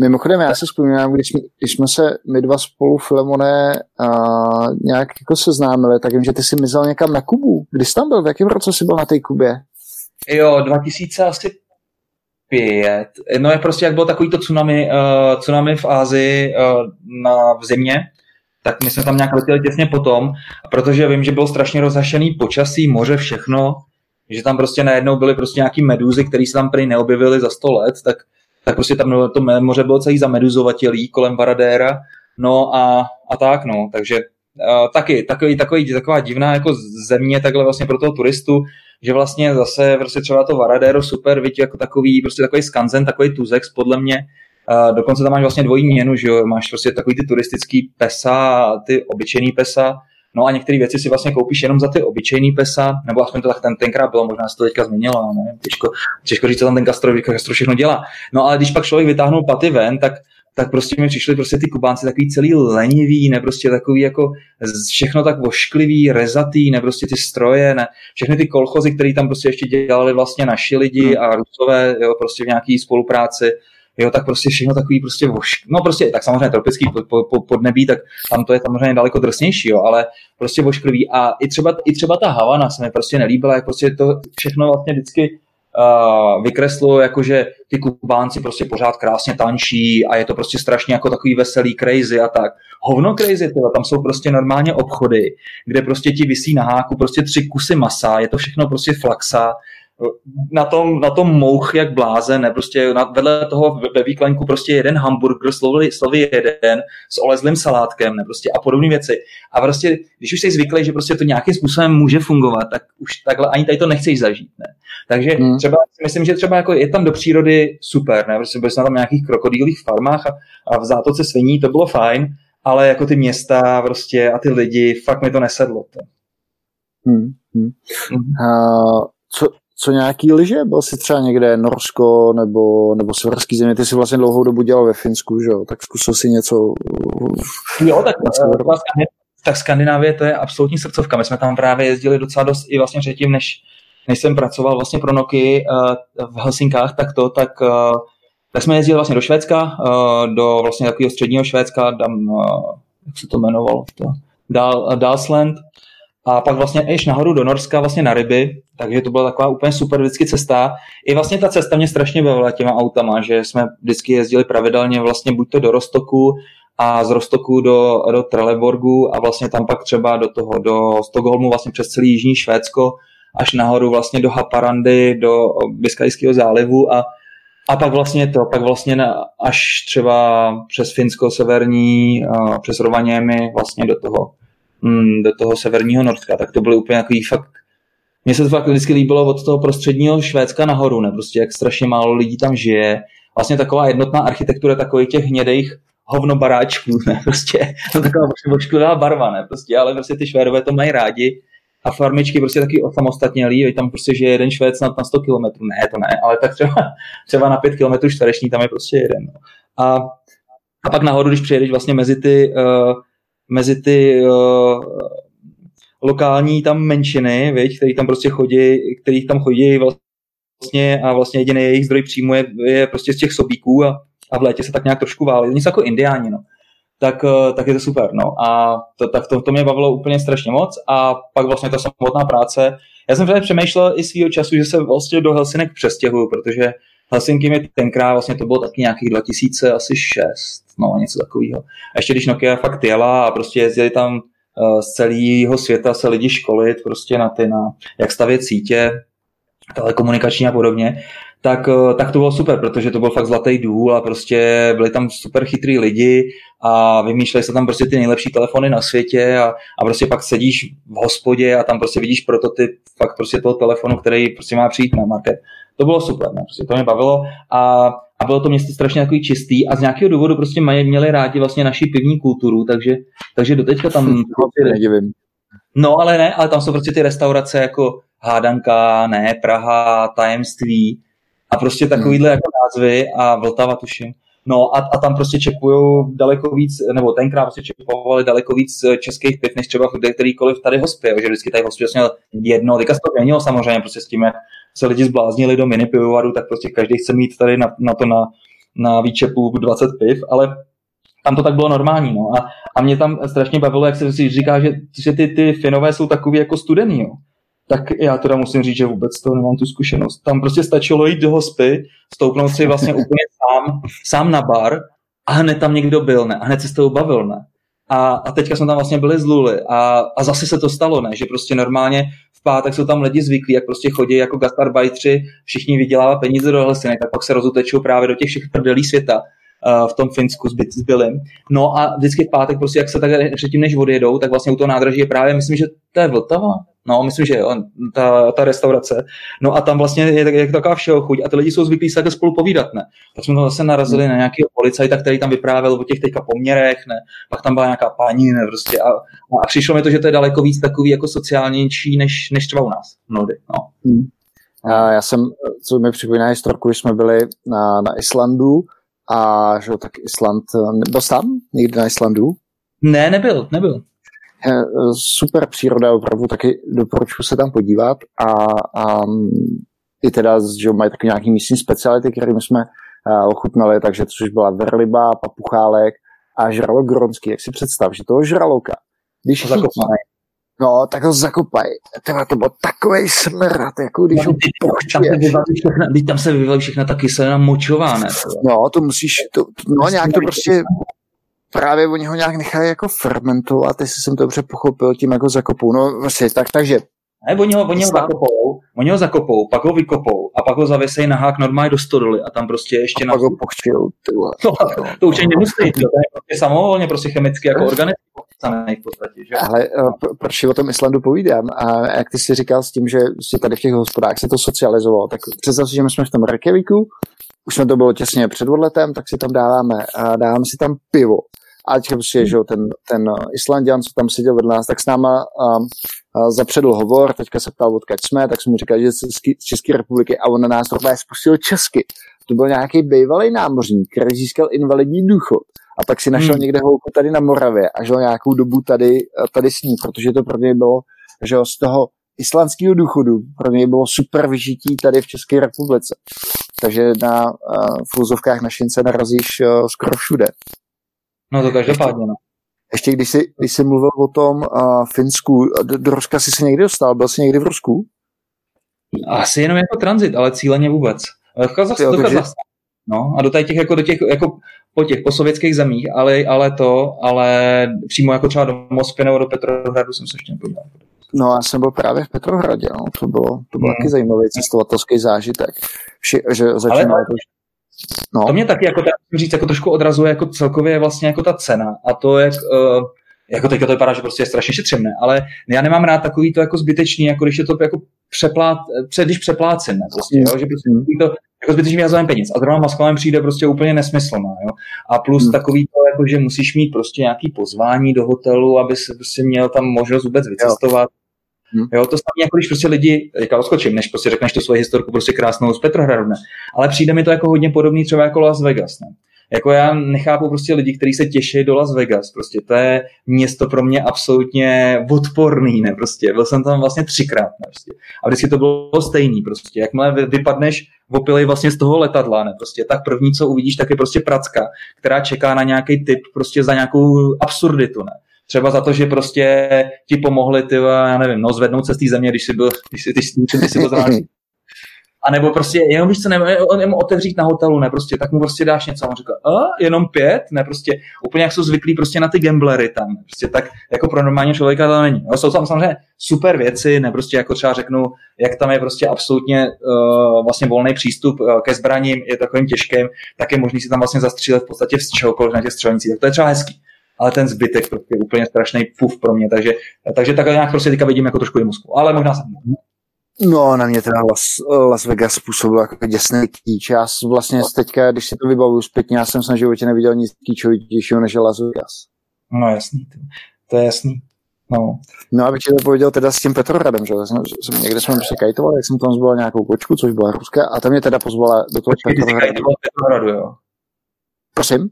mimochodem, já si vzpomínám, když, jsme, když jsme se my dva spolu, Filemone, a nějak jako seznámili, tak vím, že ty jsi mizel někam na Kubu. Kdy jsi tam byl? V jakém roce jsi byl na té Kubě? Jo, 2000 asi pět. No je prostě, jak bylo takový to tsunami, uh, tsunami v Ázii uh, na, v zimě, tak my jsme tam nějak letěli těsně potom, protože vím, že bylo strašně rozhašený počasí, moře, všechno, že tam prostě najednou byly prostě nějaký medúzy, které se tam prý neobjevily za 100 let, tak, tak prostě tam to moře bylo celý zameduzovatělý kolem Varadéra, no a, a tak no, takže taky takový, takový, taková divná jako země takhle vlastně pro toho turistu, že vlastně zase prostě třeba to Varadero super, víte, jako takový, prostě takový skanzen, takový tuzex podle mě, Uh, dokonce tam máš vlastně dvojí měnu, že jo? máš prostě takový ty turistický pesa ty obyčejný pesa, no a některé věci si vlastně koupíš jenom za ty obyčejný pesa, nebo aspoň to tak ten, tenkrát bylo, možná se to teďka změnilo, ne? Těžko, těžko říct, co tam ten Castro, Castro všechno dělá. No ale když pak člověk vytáhnul paty ven, tak tak prostě mi přišli prostě ty Kubánci takový celý lenivý, ne prostě takový jako všechno tak vošklivý, rezatý, ne prostě ty stroje, ne všechny ty kolchozy, které tam prostě ještě dělali vlastně naši lidi hmm. a Rusové, jo, prostě v nějaký spolupráci, jo, tak prostě všechno takový prostě vošk, no prostě, tak samozřejmě tropický podnebí, tak tam to je samozřejmě daleko drsnější, jo, ale prostě vošklivý a i třeba, i třeba ta Havana se mi prostě nelíbila, jak prostě to všechno vlastně vždycky vykreslo, jakože ty Kubánci prostě pořád krásně tančí a je to prostě strašně jako takový veselý crazy a tak. Hovno crazy, tyhle, tam jsou prostě normálně obchody, kde prostě ti vysí na háku prostě tři kusy masa, je to všechno prostě flaxa, na tom, na tom mouch jak blázen, ne, prostě na, vedle toho ve výklenku prostě jeden hamburger, slovy, slovy jeden, s olezlým salátkem, ne, prostě a podobné věci. A prostě, když už jsi zvyklý, že prostě to nějakým způsobem může fungovat, tak už takhle ani tady to nechceš zažít, ne. Takže hmm. třeba, myslím, že třeba jako je tam do přírody super, ne, prostě byli jsme tam nějakých krokodýlých farmách a, a v zátoce sviní, to bylo fajn, ale jako ty města prostě a ty lidi, fakt mi to nesedlo. To. Hmm. Hmm. Hmm. Uh, co, co nějaký liže? Byl jsi třeba někde Norsko nebo, nebo severský země? Ty jsi vlastně dlouhou dobu dělal ve Finsku, že jo? Tak zkusil si něco... Jo, tak, eh, tak Skandinávie to je absolutní srdcovka. My jsme tam právě jezdili docela dost i vlastně předtím, než, než jsem pracoval vlastně pro Noky uh, v Helsinkách, tak to, tak, uh, tak jsme jezdili vlastně do Švédska, do vlastně takového středního Švédska, tam, jak se to jmenovalo, to, Dal, Dalsland, a pak vlastně ještě nahoru do Norska vlastně na ryby, takže to byla taková úplně super vždycky cesta. I vlastně ta cesta mě strašně bavila těma autama, že jsme vždycky jezdili pravidelně vlastně buď to do Rostoku a z Rostoku do, do Trelleborgu a vlastně tam pak třeba do toho, do Stockholmu vlastně přes celý jižní Švédsko až nahoru vlastně do Haparandy, do Biskajského zálivu a, a pak vlastně to, pak vlastně na, až třeba přes Finsko severní, přes Rovaněmi vlastně do toho mm, do toho severního Norska, tak to bylo úplně takový fakt mně se to fakt vždycky líbilo od toho prostředního Švédska nahoru, ne? Prostě jak strašně málo lidí tam žije. Vlastně taková jednotná architektura takových těch hnědejch hovnobaráčků, ne? *laughs* Prostě to taková prostě ošklivá barva, ne? Prostě, ale prostě ty Švédové to mají rádi a farmičky prostě taky osamostatnělý, tam prostě že jeden Švéd na, na 100 km, ne, to ne, ale tak třeba, třeba na 5 km čtvereční tam je prostě jeden. No. A, a pak nahoru, když přijedeš vlastně mezi ty uh, mezi ty uh, lokální tam menšiny, viď, který tam prostě chodí, kterých tam chodí vlastně a vlastně jediný jejich zdroj příjmu je, je prostě z těch sobíků a, a v létě se tak nějak trošku válí. Nic jako indiáni, no. Tak, uh, tak je to super, no. A to, tak to, to mě bavilo úplně strašně moc a pak vlastně ta samotná práce. Já jsem přemýšlel i svýho času, že se vlastně do Helsinek přestěhuju, protože Helsinki mi tenkrát vlastně to bylo taky nějakých 2006, no něco takového. A ještě když Nokia fakt jela a prostě jezdili tam uh, z celého světa se lidi školit prostě na ty, na jak stavět sítě, telekomunikační a podobně, tak, uh, tak to bylo super, protože to byl fakt zlatý důl a prostě byli tam super chytrý lidi a vymýšleli se tam prostě ty nejlepší telefony na světě a, a prostě pak sedíš v hospodě a tam prostě vidíš prototyp fakt prostě toho telefonu, který prostě má přijít na market to bylo super, ne? Prostě to mě bavilo a, a bylo to město strašně takový čistý a z nějakého důvodu prostě mají, měli rádi vlastně naši pivní kulturu, takže, takže teďka tam... *laughs* Nedivím. No ale ne, ale tam jsou prostě ty restaurace jako Hádanka, ne, Praha, Tajemství a prostě takovýhle hmm. jako názvy a Vltava tuším. No a, a tam prostě čepují daleko víc, nebo tenkrát prostě čepovali daleko víc českých piv, než třeba kterýkoliv tady hospě, že vždycky tady hospě měl jedno, teďka se to měnilo samozřejmě prostě s tím, jak se lidi zbláznili do mini pivovaru, tak prostě každý chce mít tady na, na to na, na výčepu 20 piv, ale tam to tak bylo normální, no. A, a mě tam strašně bavilo, jak se si říká, že, že ty, ty Finové jsou takový jako studený, jo. Tak já teda musím říct, že vůbec to nemám tu zkušenost. Tam prostě stačilo jít do hospy, stoupnout si vlastně *laughs* úplně sám, sám na bar a hned tam někdo byl, ne? A hned se s tou bavil, ne? A, a teďka jsme tam vlastně byli z Luli a, a zase se to stalo, ne? Že prostě normálně v pátek jsou tam lidi zvyklí, jak prostě chodí jako gastarbajtři, všichni vydělávají peníze do Helsinek, tak pak se rozutečou právě do těch všech prdelí světa v tom Finsku s, Billem. No a vždycky v pátek, prostě jak se tak předtím, než odjedou, tak vlastně u toho nádraží je právě, myslím, že to je Vltava, No, myslím, že jo, ta, ta restaurace. No a tam vlastně je, je taková všeho chuť a ty lidi jsou zvyklí se spolu povídat, ne? Tak jsme tam zase narazili na nějakého policajta, který tam vyprávěl o těch teďka poměrech, ne? Pak tam byla nějaká paní, ne? Prostě a, a přišlo mi to, že to je daleko víc takový jako sociálnější, než, než třeba u nás mnohdy, no. Hmm. Já jsem, co mi připomíná historku, když jsme byli na, na Islandu a že tak Island, byl jsi tam někdy na Islandu? Ne, nebyl, nebyl super příroda, opravdu taky doporučuji se tam podívat a, a i teda, že mají taky nějaký místní speciality, které my jsme uh, ochutnali, takže což byla verliba, papuchálek a žralok gronský. Jak si představ, že toho žraloka, když chytí, No, tak ho zakopají. Teda to byl takový smrad, jako když ho pochčuješ. Tam se vyvalí všechna ta kyselina močová, ne? No, to musíš, to, no nějak to prostě právě oni ho nějak nechají jako fermentovat, jestli jsem to dobře pochopil, tím jako zakopou. No vlastně tak, takže ne, oni ho, oni ho zakopou, oni ho zakopou, pak ho vykopou a pak ho zavěsejí na hák normálně do stodoly a tam prostě ještě a na... pak ho pochčil. To, to, to určitě nemusí, to je prostě samovolně prostě chemicky jako organický v podstatě. Že? Ale eh, proč o tom Islandu povídám? A jak ty jsi říkal s tím, že prostě tady v těch hospodách se to socializovalo, tak představ si, že my jsme v tom Reykjavíku, už jsme to bylo těsně před odletem, tak si tam dáváme, a dáváme si tam pivo a teďka prostě, že ten, ten Islandian, co tam seděl vedle nás, tak s náma um, zapředl hovor, teďka se ptal, odkud jsme, tak jsme mu říkali, že z České republiky a on na nás rovná spustil česky. To byl nějaký bývalý námořník, který získal invalidní důchod a pak si našel hmm. někde holku tady na Moravě a žil nějakou dobu tady, tady s ní, protože to pro něj bylo, že z toho islandského důchodu pro něj bylo super vyžití tady v České republice. Takže na uh, fulzovkách na šince narazíš uh, skoro všude. No to každopádně, no. Ještě když jsi, když jsi mluvil o tom uh, Finsku, do, do Ruska jsi se někdy dostal? Byl jsi někdy v Rusku? Asi jenom jako tranzit, ale cíleně vůbec. V Kazachstánu. Do Kazachstánu. No, a do těch, jako, do těch, jako po těch posovětských zemích, ale, ale to, ale přímo jako třeba do Moskvy nebo do Petrohradu jsem se ještě nepodíval. No, já jsem byl právě v Petrohradě, no. to bylo, to byl hmm. taky zajímavý cestovatelský zážitek. Vši, že začínalo ale... to, No. To mě taky jako, tak, říct, jako trošku odrazuje jako celkově vlastně jako ta cena a to, jak, uh, jako teďka to vypadá, že prostě je strašně šetřemné, ale já nemám rád takový to jako zbytečný, jako když je to jako přeplát, před, když přeplácím, ne, prostě, jo, že prostě to jako zbytečný vyhazování peněz. A zrovna Moskva přijde prostě úplně nesmyslná, jo. A plus mm. takový to, jako, že musíš mít prostě nějaký pozvání do hotelu, aby se prostě měl tam možnost vůbec vycestovat. Jo Hmm. Jo, to samé jako když prostě lidi, teďka odskočím, než prostě řekneš tu svoji historku prostě krásnou z Petrohradu, ne? Ale přijde mi to jako hodně podobný třeba jako Las Vegas, ne? Jako já nechápu prostě lidi, kteří se těší do Las Vegas, prostě to je město pro mě absolutně odporný, ne, prostě, byl jsem tam vlastně třikrát, ne, prostě. A vždycky to bylo stejný, prostě, jakmile vypadneš opilej vlastně z toho letadla, ne, prostě, tak první, co uvidíš, tak je prostě pracka, která čeká na nějaký typ, prostě za nějakou absurditu, ne třeba za to, že prostě ti pomohli, ty, já nevím, no, zvednout se z té země, když jsi byl, když jsi, když, když jsi byl *laughs* A nebo prostě jenom víš co, ne, otevřít na hotelu, ne, prostě, tak mu prostě dáš něco. A on říká, a, jenom pět, ne, prostě, úplně jak jsou zvyklí prostě na ty gamblery tam, prostě tak, jako pro normální člověka to není. No, jsou tam samozřejmě super věci, ne, prostě jako třeba řeknu, jak tam je prostě absolutně uh, vlastně volný přístup uh, ke zbraním, je takovým těžkým, tak je možný si tam vlastně zastřílet v podstatě z čehokoliv na těch střelnicích, tak to je třeba hezký ale ten zbytek prostě je úplně strašný puf pro mě, takže, takže takhle nějak prostě teďka vidím jako trošku i Moskvu, ale možná jsem No, na mě teda Las, Las Vegas způsobil jako děsný kýč. Já vlastně teďka, když si to vybavuju zpětně, já jsem se na životě neviděl nic kýčovitějšího než Las Vegas. No jasný, to je jasný. No. no abych ti to pověděl teda s tím Petrohradem, že jsem, jsem, někde jsme prostě kajtovali, jak jsem tam zvolil nějakou kočku, což byla ruská, a tam mě teda pozvala do toho Petrohradu. Petrohradu, jo. Prosím?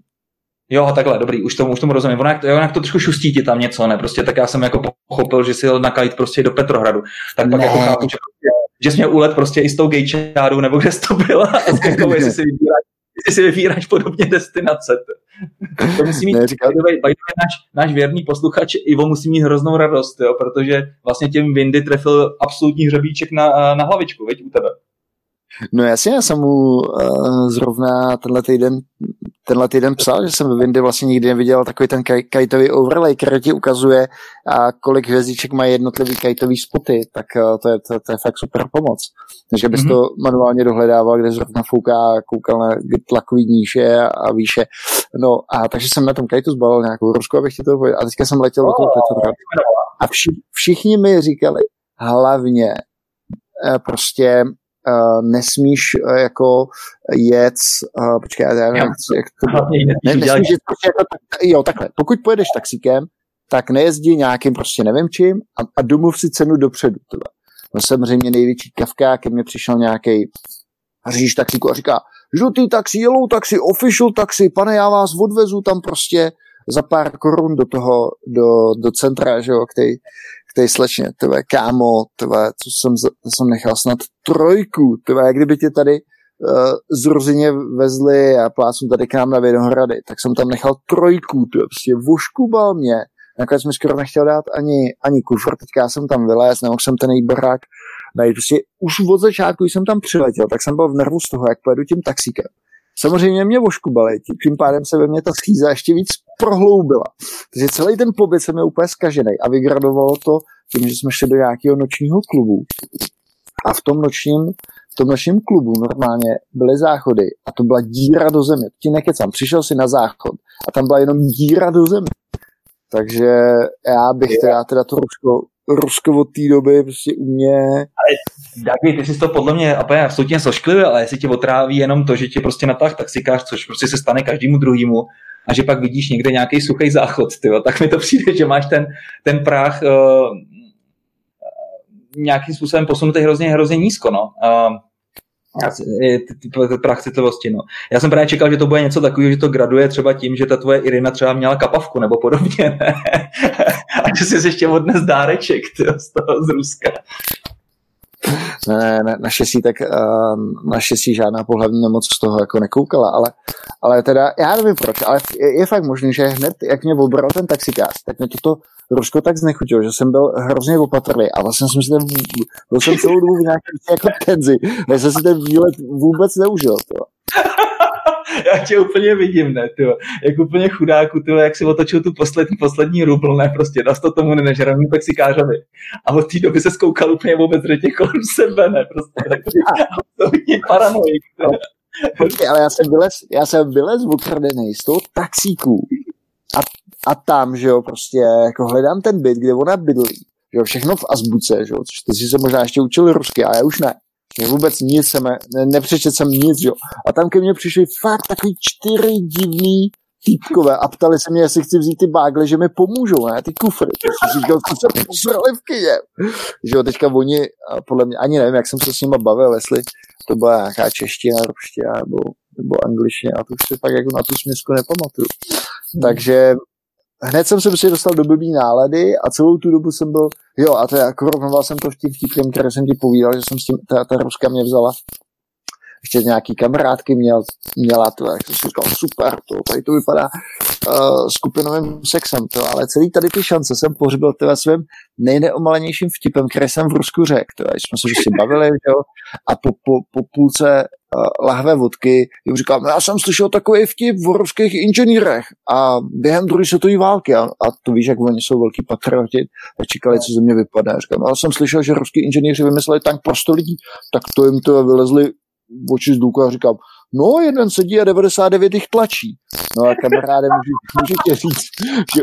Jo, takhle, dobrý, už tomu, už tomu rozumím. Ono jak, to, jak to trošku šustí ti tam něco, ne? Prostě tak já jsem jako pochopil, že si jel nakajit prostě do Petrohradu. Tak pak ne. jako chápu, že, prostě, že jsi měl úlet prostě i s tou gejčádu, nebo kde jsi to byla a *laughs* s jestli si vybíráš, jestli si vybíráš podobně destinace. To musí mít, ne, říkal... náš, náš věrný posluchač Ivo musí mít hroznou radost, jo, protože vlastně tím Windy trefil absolutní hřebíček na, na hlavičku, veď, u tebe. No jasně, já jsem mu uh, zrovna tenhle týden, tenhle týden psal, že jsem ve Windy vlastně nikdy neviděl takový ten kaj, kajtový overlay, který ti ukazuje, a kolik hvězdiček mají jednotlivý kajtový spoty, tak uh, to, je, to, to, je fakt super pomoc. Takže bys mm-hmm. to manuálně dohledával, kde zrovna fouká, koukal na tlakový níže a výše. No a takže jsem na tom kajtu zbalil nějakou rusku, abych ti to povedal. A teďka jsem letěl do toho Petrohradu. A vši, všichni mi říkali, hlavně eh, prostě uh, nesmíš uh, jako jet, uh, počkej, já nevím, jak, jak to ne, nesmíš jet prostě jako, jo, takhle, pokud pojedeš taxíkem, tak nejezdí nějakým prostě nevím čím a, a domluv si cenu dopředu. Tohle. No samozřejmě největší kavka, ke mně přišel nějaký řidič taxíku a říká, žlutý taxi, yellow taxi, official taxi, pane, já vás odvezu tam prostě za pár korun do toho, do, do centra, že jo, který, té slečně, tvé kámo, tvé, co jsem, jsem nechal? Snad trojku, tvé, kdyby tě tady uh, z Rozině vezli a plácnu tady k nám na Vědohrady, tak jsem tam nechal trojku, to prostě voškubal mě, nakonec mi skoro nechtěl dát ani, ani kufr, teďka jsem tam vylez, nemohl jsem ten barák najít, prostě už od začátku, když jsem tam přiletěl, tak jsem byl v nervu z toho, jak pojedu tím taxíkem. Samozřejmě mě voškubali, tím pádem se ve mně ta schýza ještě víc prohloubila. Takže celý ten pobyt se mi úplně zkažený a vygradovalo to tím, že jsme šli do nějakého nočního klubu. A v tom nočním, v tom nočním klubu normálně byly záchody a to byla díra do země. Ti nekecám, přišel si na záchod a tam byla jenom díra do země. Takže já bych teda, teda to Rusko, Rusko od té doby prostě u mě... Ale Dagi, ty jsi to podle mě úplně absolutně sošklivý, ale jestli tě otráví jenom to, že tě prostě natáh taxikář, což prostě se stane každému druhému, a že pak vidíš někde nějaký suchý záchod, tyjo, tak mi to *laughs* přijde, že máš ten, ten práh uh, nějakým způsobem posunutý hrozně, hrozně nízko. No. Uh, prach citlivosti. No. Já jsem právě čekal, že to bude něco takového, že to graduje třeba tím, že ta tvoje Irina třeba měla kapavku nebo podobně. Ne? *laughs* A že jsi ještě odnes dáreček tyjo, z toho z Ruska. Ne, ne, naštěstí tak uh, naštěstí žádná pohlavní nemoc z toho jako nekoukala, ale, ale teda, já nevím proč, ale je, je fakt možný, že hned, jak mě obral ten taxikář, tak mě toto Rusko tak znechutilo, že jsem byl hrozně opatrný a vlastně jsem si ten, byl jsem celou dobu v nějaké jako tenzi, já jsem si ten výlet vůbec neužil. To. *laughs* já tě úplně vidím, ne, tyjo. jak úplně chudáku, tyjo, jak si otočil tu poslední, poslední rubl, ne, prostě dal to tomu nežranému taxikářovi. A od té doby se zkoukal úplně vůbec řetě kolem sebe, ne, prostě takový *laughs* absolutně paranoik. Počkej, ale já jsem vylez, já jsem vylez ukradený z toho taxíku a, a tam, že jo, prostě jako hledám ten byt, kde ona bydlí, že jo, všechno v azbuce, že jo, což ty si se možná ještě učil rusky, a já už ne. Že vůbec nic jsem, ne, nepřečet jsem nic, jo. A tam ke mně přišli fakt takový čtyři divný týpkové a ptali se mě, jestli chci vzít ty bágle, že mi pomůžou, ne, ty kufry. To jsem říkal, co se posrali v kyně. Že jo, teďka oni, podle mě, ani nevím, jak jsem se s nimi bavil, jestli to byla nějaká čeština, ruština nebo, nebo angličtina, a to už si pak jako na tu směsku nepamatuju. Takže hned jsem se prostě dostal do blbý nálady a celou tu dobu jsem byl, jo, a to je, koronoval jsem to v tím vtipkem, které jsem ti povídal, že jsem s tím, ta, ta Ruska mě vzala. Ještě nějaký kamarádky měl, měla to, jak jsem si říkal, super, to, tady to vypadá uh, skupinovým sexem, to, ale celý tady ty šance jsem pohřbil teda svým nejneomalenějším vtipem, který jsem v Rusku řekl, to, jsme se si bavili, jo, a po, po, po půlce lahve vodky jim no já jsem slyšel takový vtip v ruských inženýrech a během druhé světové války, a, a to víš, jak oni jsou velký patrioti, tak čekali, co ze mě vypadne. Říkám, já jsem slyšel, že ruský inženýři vymysleli tank pro 100 lidí, tak to jim to vylezli oči z důku a říkám, no jeden sedí a 99 jich tlačí. No a kamaráde, můžu, můžu tě říct, že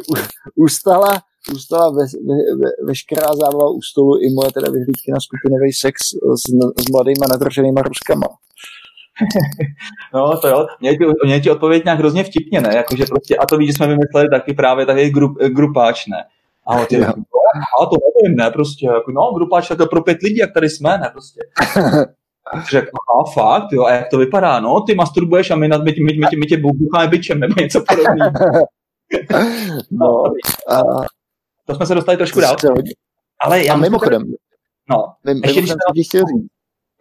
ustala, ustala ve, ve, ve, veškerá zábava u stolu i moje teda vyhlídky na skupinový sex s, s mladýma nadrženýma ruskama. *laughs* No to jo, mě ti, mě ti odpověď nějak hrozně vtipně, ne? Jakože prostě, a to víš, že jsme vymysleli taky právě taky grup, grupáč, ne? A ty, a *laughs* to nevím, ne, prostě, jako, no, grupáč, tak to pro pět lidí, jak tady jsme, ne, prostě. *laughs* řekl, aha, fakt, jo, a jak to vypadá, no, ty masturbuješ a my, my, my, my, my, my tě bucháme byčem, nebo něco podobného. no, a... To jsme se dostali trošku dál. Ale já a mimochodem, no, Mimo, ještě když jsem chtěl říct.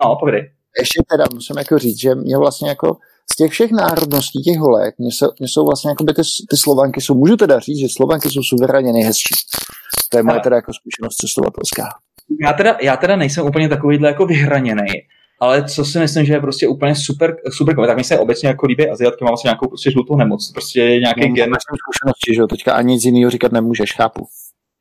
No, povědej. Ještě teda musím jako říct, že mě vlastně jako z těch všech národností těch holek, mě, se, mě jsou vlastně jako by ty, ty slovanky jsou, můžu teda říct, že slovanky jsou suverénně nejhezčí. To je moje teda jako zkušenost cestovatelská já teda, já teda nejsem úplně takovýhle jako vyhraněný, ale co si myslím, že je prostě úplně super, super tak mi se obecně jako líbí Aziatky, mám vlastně nějakou prostě žlutou nemoc, prostě nějaký no, gen. zkušenosti, že jo, teďka ani nic jiného říkat nemůžeš, chápu.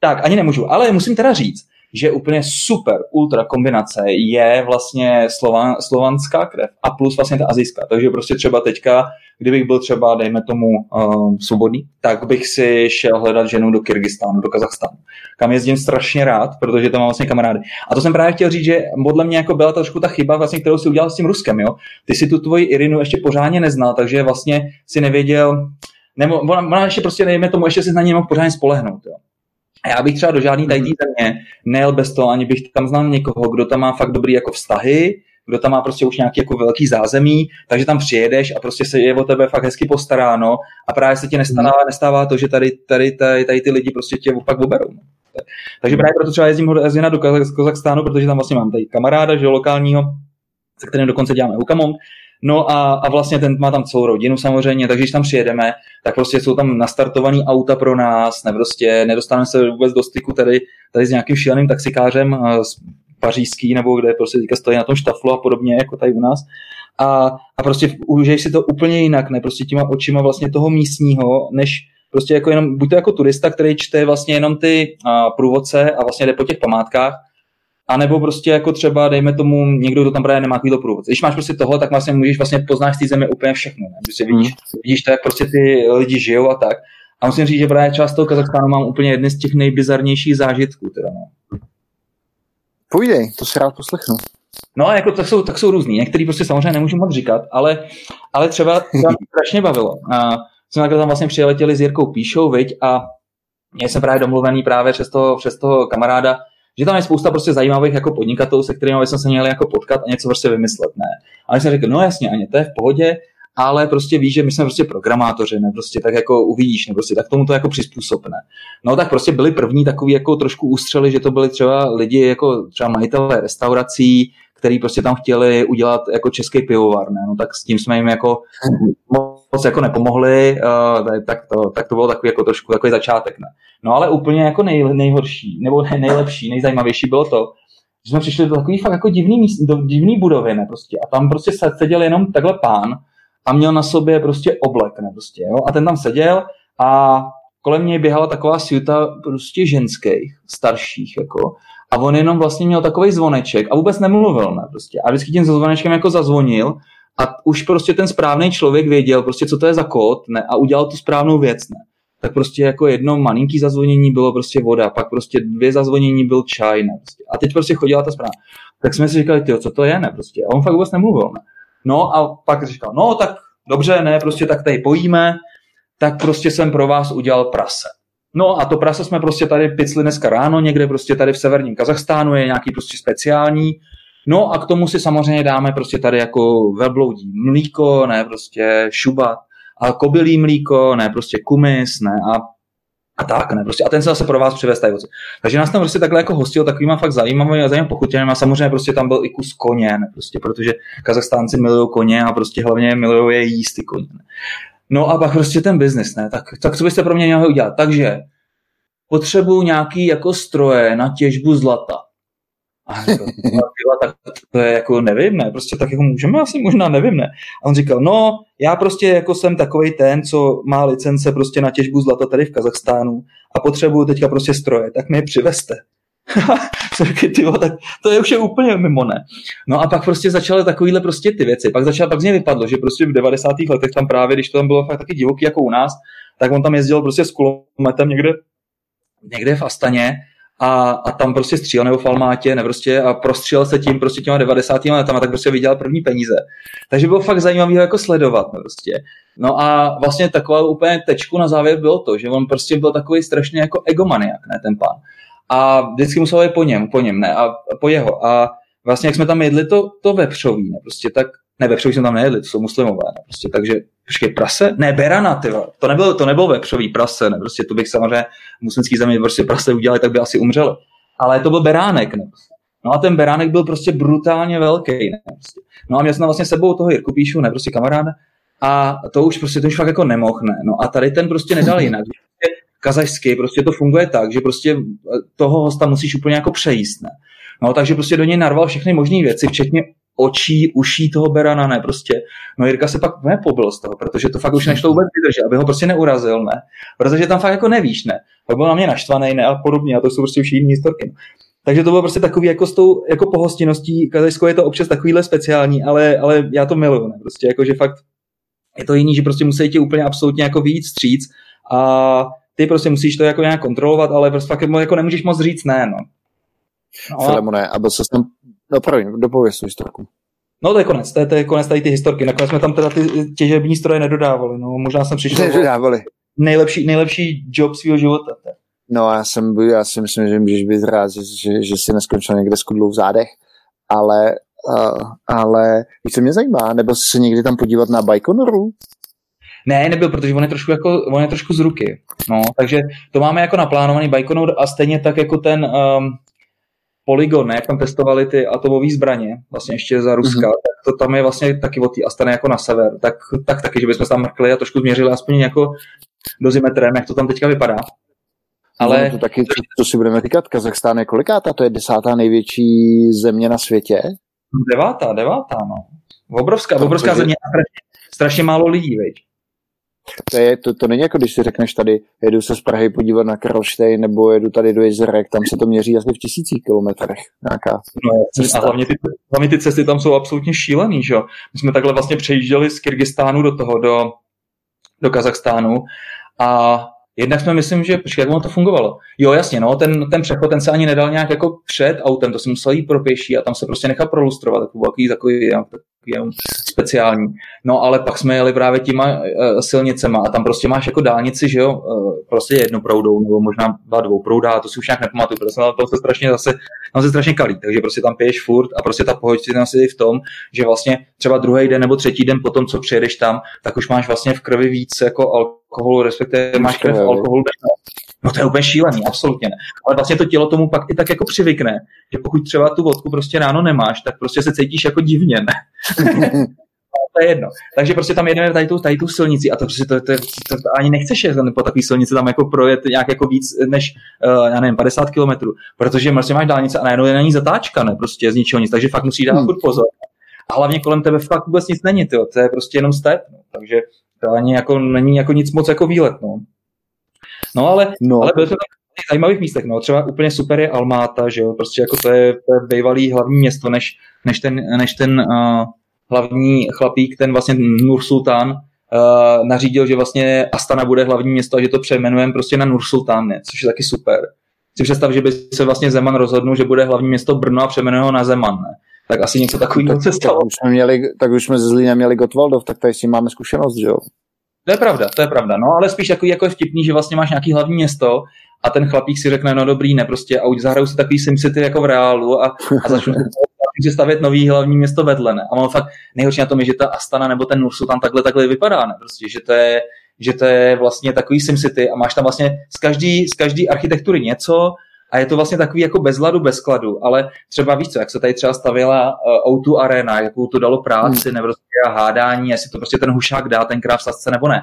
Tak, ani nemůžu, ale musím teda říct, že úplně super ultra kombinace je vlastně slovan, slovanská krev a plus vlastně ta azijská. Takže prostě třeba teďka, kdybych byl třeba, dejme tomu, uh, svobodný, tak bych si šel hledat ženu do Kyrgyzstánu, do Kazachstánu, kam jezdím strašně rád, protože tam mám vlastně kamarády. A to jsem právě chtěl říct, že podle mě jako byla trošku ta chyba, vlastně, kterou si udělal s tím Ruskem. Jo? Ty si tu tvoji Irinu ještě pořádně neznal, takže vlastně si nevěděl, nebo ona, ona ještě prostě, nejme tomu, ještě si na něj mohl pořádně spolehnout. Jo? A já bych třeba do žádný tady mhm. země nejel bez toho, ani bych tam znal někoho, kdo tam má fakt dobrý jako vztahy, kdo tam má prostě už nějaký jako velký zázemí, takže tam přijedeš a prostě se je o tebe fakt hezky postaráno a právě se ti nestává, mhm. nestává to, že tady, tady, tady, tady ty lidi prostě tě opak oberou. Takže právě proto třeba jezdím jezdím do Kazachstánu, protože tam vlastně mám tady kamaráda, že lokálního, se kterým dokonce děláme hukamong, No a, a vlastně ten má tam celou rodinu samozřejmě, takže když tam přijedeme, tak prostě jsou tam nastartovaný auta pro nás, ne prostě nedostaneme se vůbec do styku tady, tady s nějakým šíleným taxikářem z pařížský, nebo kde prostě teďka stojí na tom štaflu a podobně, jako tady u nás. A, a prostě užiješ si to úplně jinak, ne prostě těma očima vlastně toho místního, než prostě jako jenom, buď to jako turista, který čte vlastně jenom ty a, průvodce a vlastně jde po těch památkách, a nebo prostě jako třeba, dejme tomu, někdo, kdo tam právě nemá takovýto průvod. Když máš prostě toho, tak vlastně můžeš vlastně poznáš z té země úplně všechno. Ne? Prostě vidíš, mm. vidíš to, jak prostě ty lidi žijou a tak. A musím říct, že právě část toho Kazachstánu mám úplně jedny z těch nejbizarnějších zážitků. Teda, no. Půjdej, to si rád poslechnu. No a jako tak jsou, tak jsou různý. Některý prostě samozřejmě nemůžu moc říkat, ale, ale třeba to mě strašně bavilo. A jsme tam vlastně přiletěli s Jirkou Píšou, viď, a mě jsem právě domluvený právě přes toho, přes toho kamaráda, že tam je spousta prostě zajímavých jako podnikatelů, se kterými jsme se měli jako potkat a něco prostě vymyslet, ne. Ale jsem řekl, no jasně, ani to je v pohodě, ale prostě víš, že my jsme prostě programátoři, ne, prostě tak jako uvidíš, ne, prostě tak tomu to jako přizpůsobne. No tak prostě byli první takový jako trošku ústřely, že to byli třeba lidi jako třeba majitelé restaurací, který prostě tam chtěli udělat jako český pivovar, ne? no tak s tím jsme jim jako moc jako nepomohli, uh, tak, to, tak to bylo takový jako trošku takový začátek, ne? No ale úplně jako nej, nejhorší, nebo nejlepší, nejzajímavější bylo to, že jsme přišli do takový fakt jako divný, míst, do divný budovy, ne, prostě. A tam prostě seděl jenom takhle pán a měl na sobě prostě oblek, ne, prostě, jo. A ten tam seděl a kolem něj běhala taková sjuta prostě ženských, starších, jako. A on jenom vlastně měl takový zvoneček a vůbec nemluvil, ne, prostě. A vždycky tím zvonečkem jako zazvonil a už prostě ten správný člověk věděl, prostě co to je za kód, ne, a udělal tu správnou věc, ne tak prostě jako jedno malinký zazvonění bylo prostě voda, pak prostě dvě zazvonění byl čaj, ne, prostě. A teď prostě chodila ta zpráva. Tak jsme si říkali, ty, co to je, ne, prostě. A on fakt vůbec nemluvil, ne. No a pak říkal, no tak dobře, ne, prostě tak tady pojíme, tak prostě jsem pro vás udělal prase. No a to prase jsme prostě tady picli dneska ráno, někde prostě tady v severním Kazachstánu je nějaký prostě speciální. No a k tomu si samozřejmě dáme prostě tady jako velbloudí mlíko, ne, prostě šubat a kobylí mlíko, ne prostě kumis, ne a a tak, ne, prostě. A ten se zase pro vás přivez tady Takže nás tam prostě takhle jako hostil takovýma fakt zajímavými a zajímavými pochutěnými a samozřejmě prostě tam byl i kus koně, ne, prostě, protože Kazachstánci milují koně a prostě hlavně milují je jíst ty koně. Ne. No a pak prostě ten biznis, ne, tak, tak co byste pro mě měli udělat? Takže potřebuju nějaký jako stroje na těžbu zlata. A říkal, tak to je jako nevím, ne, prostě tak jako můžeme asi možná, nevím, ne. A on říkal, no, já prostě jako jsem takový ten, co má licence prostě na těžbu zlata tady v Kazachstánu a potřebuju teďka prostě stroje, tak mi je přiveste. *laughs* tyvo, tak to je už je úplně mimo, ne. No a pak prostě začaly takovýhle prostě ty věci. Pak začal, pak z něj vypadlo, že prostě v 90. letech tam právě, když to tam bylo fakt taky divoký jako u nás, tak on tam jezdil prostě s kulometem někde, někde v Astaně a, a tam prostě střílel nebo v Almátě ne, prostě, a prostřílel se tím prostě těma 90. letama, tak prostě vydělal první peníze. Takže bylo fakt zajímavé jako sledovat. Ne, prostě. No a vlastně taková úplně tečku na závěr bylo to, že on prostě byl takový strašně jako egomaniak, ne, ten pán. A vždycky musel jít po něm, po něm, ne, a po jeho. A vlastně, jak jsme tam jedli to, to vepřový, ne, prostě tak, ne, vepřový jsme tam nejedli, to jsou muslimové, ne, prostě, takže, počkej, prase? Ne, berana, ty to nebylo, to nebylo vepřový prase, ne, prostě to bych samozřejmě muslimský země prostě prase udělali, tak by asi umřeli. Ale to byl beránek, ne. No a ten beránek byl prostě brutálně velký, ne, prostě. No a měl jsem vlastně sebou toho Jirku Píšu, ne, prostě kamaráda, a to už prostě, to už fakt jako nemohl, ne. No a tady ten prostě nedal jinak kazašsky, prostě to funguje tak, že prostě toho hosta musíš úplně jako přejíst, ne? No, takže prostě do něj narval všechny možné věci, včetně očí, uší toho berana, ne, prostě. No Jirka se pak nepobil z toho, protože to fakt už nešlo vůbec vydržet, aby ho prostě neurazil, ne. Protože tam fakt jako nevíš, ne. Pak byl na mě naštvaný, ne, a podobně, a to jsou prostě už jiné historky. Takže to bylo prostě takový jako s tou jako pohostinností, Kazajsko je to občas takovýhle speciální, ale, ale já to miluju, ne? Prostě jako, že fakt je to jiný, že prostě musí ti úplně absolutně jako víc stříc a ty prostě musíš to jako nějak kontrolovat, ale prostě fakt jako nemůžeš moc říct ne, no. no Filemone, a byl se tam, no promiň, dopověz tu historku. No to je konec, to je, to je konec tady ty historky. Nakonec jsme tam teda ty těžební stroje nedodávali, no možná jsem přišel. Nedodávali. Nejlepší, nejlepší job svého života. No já, jsem, já si myslím, že můžeš být rád, že, že, že jsi neskončil někde s kudlou v zádech, ale, uh, ale víš, co mě zajímá, nebo se někdy tam podívat na Baikonoru? Ne, nebyl, protože on je trošku, jako, on je trošku z ruky. No, takže to máme jako naplánovaný Baikonur a stejně tak jako ten um, Polygon, ne, jak tam testovali ty atomové zbraně, vlastně ještě za Ruska, mm-hmm. tak to tam je vlastně taky od té Astany jako na sever, tak, tak taky, že bychom tam mrkli a trošku změřili aspoň jako dozimetrem, jak to tam teďka vypadá. Ale... No, to taky, co si budeme říkat, Kazachstán je kolikátá? To je desátá největší země na světě? Devátá, devátá, no. Obrovská, no, obrovská země strašně, strašně málo lidí, veď. To, je, to, to není jako když si řekneš tady, jedu se z Prahy podívat na Karlštejn nebo jedu tady do Jezerek, tam se to měří asi v tisících kilometrech. Nějaká no, a hlavně ty, hlavně ty cesty tam jsou absolutně šílený, že jo. My jsme takhle vlastně přejížděli z Kyrgyzstánu do toho, do, do Kazachstánu a Jednak jsme myslím, že, počkej, jak ono to fungovalo? Jo, jasně, no, ten, ten přechod, ten se ani nedal nějak jako před autem, to se musel jít pro pěší a tam se prostě nechal prolustrovat, takový, takový, takový, takový speciální. No, ale pak jsme jeli právě těma uh, silnicema a tam prostě máš jako dálnici, že jo, uh, prostě jednu proudou, nebo možná dva dvou prouda, to si už nějak nepamatuju, protože to se strašně zase, tam se strašně kalí, takže prostě tam piješ furt a prostě ta pohodlnost je v tom, že vlastně třeba druhý den nebo třetí den potom, co přijedeš tam, tak už máš vlastně v krvi víc jako alkohol alkoholu, respektive máš krev alkoholu. No to je úplně šílený, absolutně ne. Ale vlastně to tělo tomu pak i tak jako přivykne, že pokud třeba tu vodku prostě ráno nemáš, tak prostě se cítíš jako divně, ne? *laughs* to je jedno. Takže prostě tam jedeme tady tu, tady tu silnici a to prostě to, to, to, to, to ani nechceš jet po takové silnici tam jako projet nějak jako víc než, uh, já nevím, 50 kilometrů, protože prostě máš dálnice a najednou je na ní zatáčka, ne, prostě z ničeho nic, takže fakt musíš dát hmm. pozor. A hlavně kolem tebe fakt vůbec nic není, tyjo. to je prostě jenom step, no. takže to ani jako není jako nic moc jako výlet, no. No ale, no. ale bylo to v zajímavých místech, no. Třeba úplně super je Almáta, že jo, prostě jako to je, to je bývalý hlavní město, než, než ten, než ten uh, hlavní chlapík, ten vlastně Nur Sultán, uh, nařídil, že vlastně Astana bude hlavní město a že to přejmenujeme prostě na Nur Sultán, ne? což je taky super. Si představ, že by se vlastně Zeman rozhodnul, že bude hlavní město Brno a přejmenuje ho na Zeman, ne? tak asi něco takového se stalo. Tak už jsme, měli, tak už jsme ze Zlína měli Gotwaldov, tak tady s tím máme zkušenost, že jo? To je pravda, to je pravda, no ale spíš takový jako je vtipný, že vlastně máš nějaký hlavní město a ten chlapík si řekne, no dobrý, ne, prostě a zahrajou si takový SimCity jako v reálu a, a začnu si *laughs* stavět nový hlavní město vedle, ne? A on fakt nejhorší na tom je, že ta Astana nebo ten Nursu tam takhle takhle vypadá, ne? Prostě, že to je, že to je vlastně takový SimCity a máš tam vlastně z každý, z každý architektury něco, a je to vlastně takový jako bez ladu, bez skladu, ale třeba víš co, jak se tady třeba stavila uh, O2 Arena, jakou to dalo práci, hmm. nebo prostě hádání, jestli to prostě ten hušák dá tenkrát v sasce nebo ne,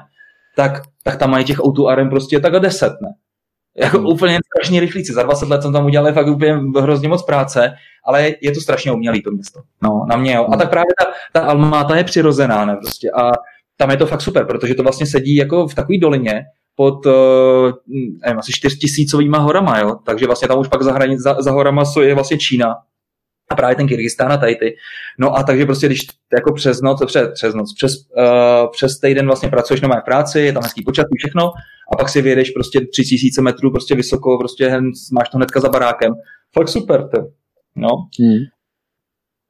tak, tak tam mají těch O2 Aren prostě tak a deset, ne? Jako hmm. úplně strašně rychlíci. Za 20 let jsem tam udělal fakt úplně hrozně moc práce, ale je to strašně umělý to město. No, na mě jo. A hmm. tak právě ta, ta Almáta je přirozená, ne? Prostě. A tam je to fakt super, protože to vlastně sedí jako v takové dolině, pod uh, nevím, asi čtyřtisícovýma horama, jo? takže vlastně tam už pak za, hranic, za, za horama je vlastně Čína a právě ten Kyrgyzstán a tady ty. No a takže prostě, když jako přes noc, přes, přes noc, přes, uh, přes týden vlastně pracuješ na mé práci, je tam hezký počasí, všechno, a pak si vyjedeš prostě 3000 metrů prostě vysoko, prostě máš to hnedka za barákem. Fakt super, to. No. Hmm.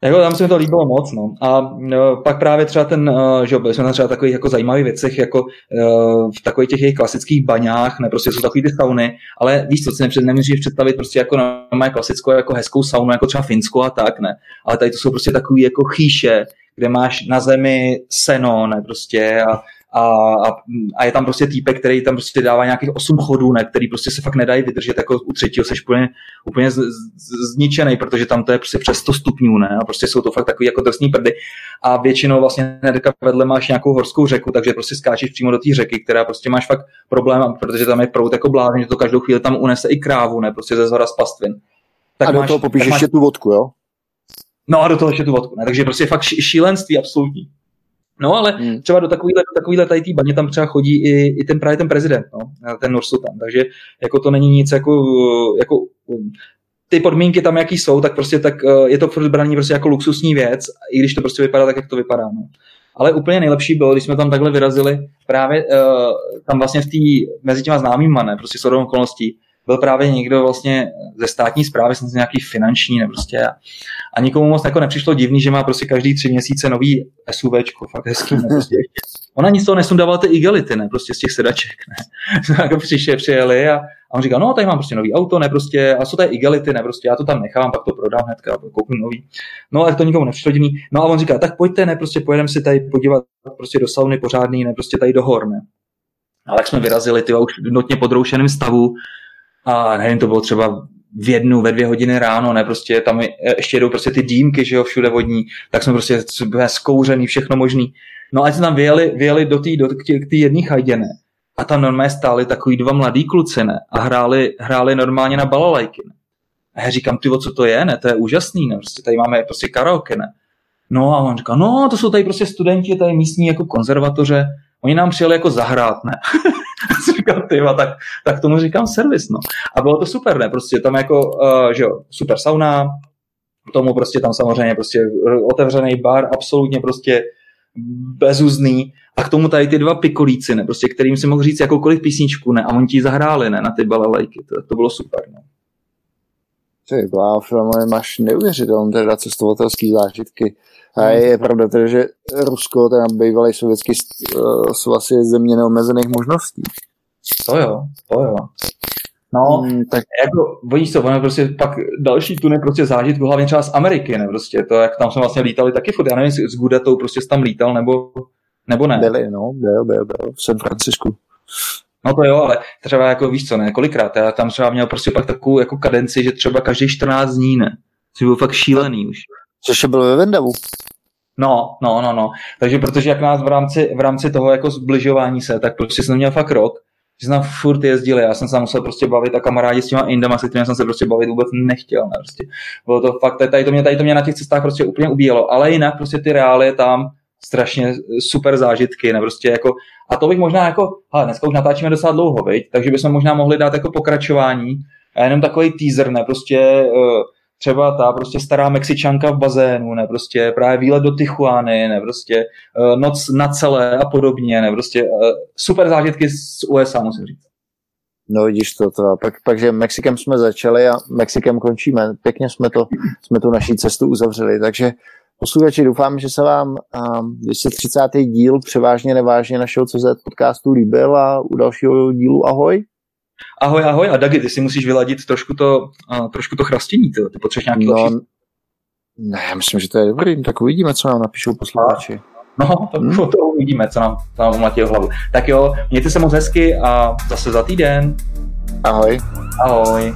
Jako tam se mi to líbilo moc, no. A no, pak právě třeba ten, uh, že byli jsme tam třeba takových jako zajímavých věcech, jako uh, v takových těch jejich klasických baňách, ne, prostě jsou takový ty sauny, ale víš co, si nepřed, nemůžeš představit prostě jako na klasickou, jako hezkou saunu, jako třeba Finsko a tak, ne. Ale tady to jsou prostě takový jako chýše, kde máš na zemi seno, ne, prostě a a, a, a, je tam prostě týpek, který tam prostě dává nějakých 8 chodů, ne, který prostě se fakt nedají vydržet, jako u třetího seš úplně, úplně z, z, zničený, protože tam to je prostě přes 100 stupňů, ne, a prostě jsou to fakt takový jako drsný prdy a většinou vlastně hnedka vedle máš nějakou horskou řeku, takže prostě skáčeš přímo do té řeky, která prostě máš fakt problém, protože tam je prout jako blázen, že to každou chvíli tam unese i krávu, ne, prostě ze zhora z pastvin. Tak a do máš, toho popíš ještě máš... tu vodku, jo? No a do toho ještě tu vodku, ne? Takže prostě fakt šílenství absolutní. No ale hmm. třeba do takovýhle, do takovýhle tady tý baně tam třeba chodí i, i ten právě ten prezident, no, ten Nursultan, takže jako to není nic jako, jako ty podmínky tam, jaký jsou, tak prostě tak eh, je to furt braný prostě jako luxusní věc, i když to prostě vypadá tak, jak to vypadá. No. Ale úplně nejlepší bylo, když jsme tam takhle vyrazili, právě uh, tam vlastně v té, mezi těma známýma, ne, prostě s okolností, byl právě někdo vlastně ze státní zprávy, jsem nějaký finanční, ne prostě. A, a nikomu moc jako nepřišlo divný, že má prostě každý tři měsíce nový SUVčko, fakt hezký, ne, prostě. Ona nic toho nesundával ty igelity, ne, prostě z těch sedaček, ne. *laughs* jako přišli, přijeli a, a on říká, no, tady mám prostě nový auto, ne, prostě, a co to je igelity, ne, prostě, já to tam nechám, pak to prodám hnedka, koupím nový. No, ale to nikomu nepřišlo divný. No a on říká, tak pojďte, ne, prostě pojedeme si tady podívat prostě do sauny pořádný, ne, prostě tady do hor, ne. Ale jak jsme vyrazili, ty už notně podroušeným stavu, a nevím, to bylo třeba v jednu, ve dvě hodiny ráno, ne, prostě tam ještě jedou prostě ty dýmky, že jo, všude vodní, tak jsme prostě zkouřený, všechno možný. No a jsme tam vyjeli, vyjeli do té do, jedné chajděne a tam normálně stáli takový dva mladý kluci, ne, a hráli, hráli normálně na balalajky, ne. A já říkám, ty, co to je, ne, to je úžasný, ne, prostě tady máme prostě karaoke, ne. No a on říká, no, to jsou tady prostě studenti, tady místní jako konzervatoře, oni nám přijeli jako zahrát, ne. *laughs* *laughs* říkám, ty, tak, tak tomu říkám servis, no. A bylo to super, ne, prostě tam jako, uh, že jo, super sauna, tomu prostě tam samozřejmě prostě otevřený bar, absolutně prostě bezuzný a k tomu tady ty dva pikolíci, ne, prostě, kterým si mohl říct jakoukoliv písničku, ne, a oni ti zahráli, ne, na ty balalajky, to, to bylo super, ne. Ty filmy máš neuvěřitelné teda cestovatelské zážitky. A je pravda teda, že Rusko, ten bývalý sovětský uh, svaz je země neomezených možností. To jo, to jo. No, hmm, tak jako, oni to, ono prostě pak další tuny prostě zážitku, hlavně třeba z Ameriky, ne, prostě to, jak tam jsme vlastně lítali taky furt, já nevím, s Gudetou prostě tam lítal, nebo, nebo ne. Byli, no, byl, byl, byl, v San Francisku. No to jo, ale třeba jako víš co, ne, kolikrát, já tam třeba měl prostě pak takovou jako kadenci, že třeba každý 14 dní, ne, což byl fakt šílený už. Což byl ve Vendavu. No, no, no, no. Takže protože jak nás v rámci, v rámci toho jako zbližování se, tak prostě jsem měl fakt rok, že jsme furt jezdili, já jsem se musel prostě bavit a kamarádi s těma indama, se kterými jsem se prostě bavit vůbec nechtěl, ne, prostě. Bylo to fakt, tady to mě, tady to mě na těch cestách prostě úplně ubíjelo, ale jinak prostě ty reály tam strašně super zážitky, ne, prostě jako, a to bych možná jako, hele, dneska už natáčíme docela dlouho, viď? takže bychom možná mohli dát jako pokračování, a jenom takový teaser, ne, prostě uh, třeba ta prostě stará Mexičanka v bazénu, ne, prostě právě výlet do Tijuany, ne, prostě uh, noc na celé a podobně, ne, prostě uh, super zážitky z USA, musím říct. No vidíš to, to pak, pak, že Mexikem jsme začali a Mexikem končíme. Pěkně jsme to, jsme tu naší cestu uzavřeli, takže posluchači, doufám, že se vám um, 230. díl převážně nevážně našeho CZ podcastu líbil a u dalšího dílu ahoj. Ahoj, ahoj. A Dagi, ty si musíš vyladit trošku to, uh, trošku to chrastění, ty, ty potřebuješ nějaký no, Ne, já myslím, že to je dobrý, tak uvidíme, co nám napíšou posluchači. No, to, hmm. to, to uvidíme, co nám, co nám umlatí hlavu. Tak jo, mějte se moc hezky a zase za týden. Ahoj. Ahoj.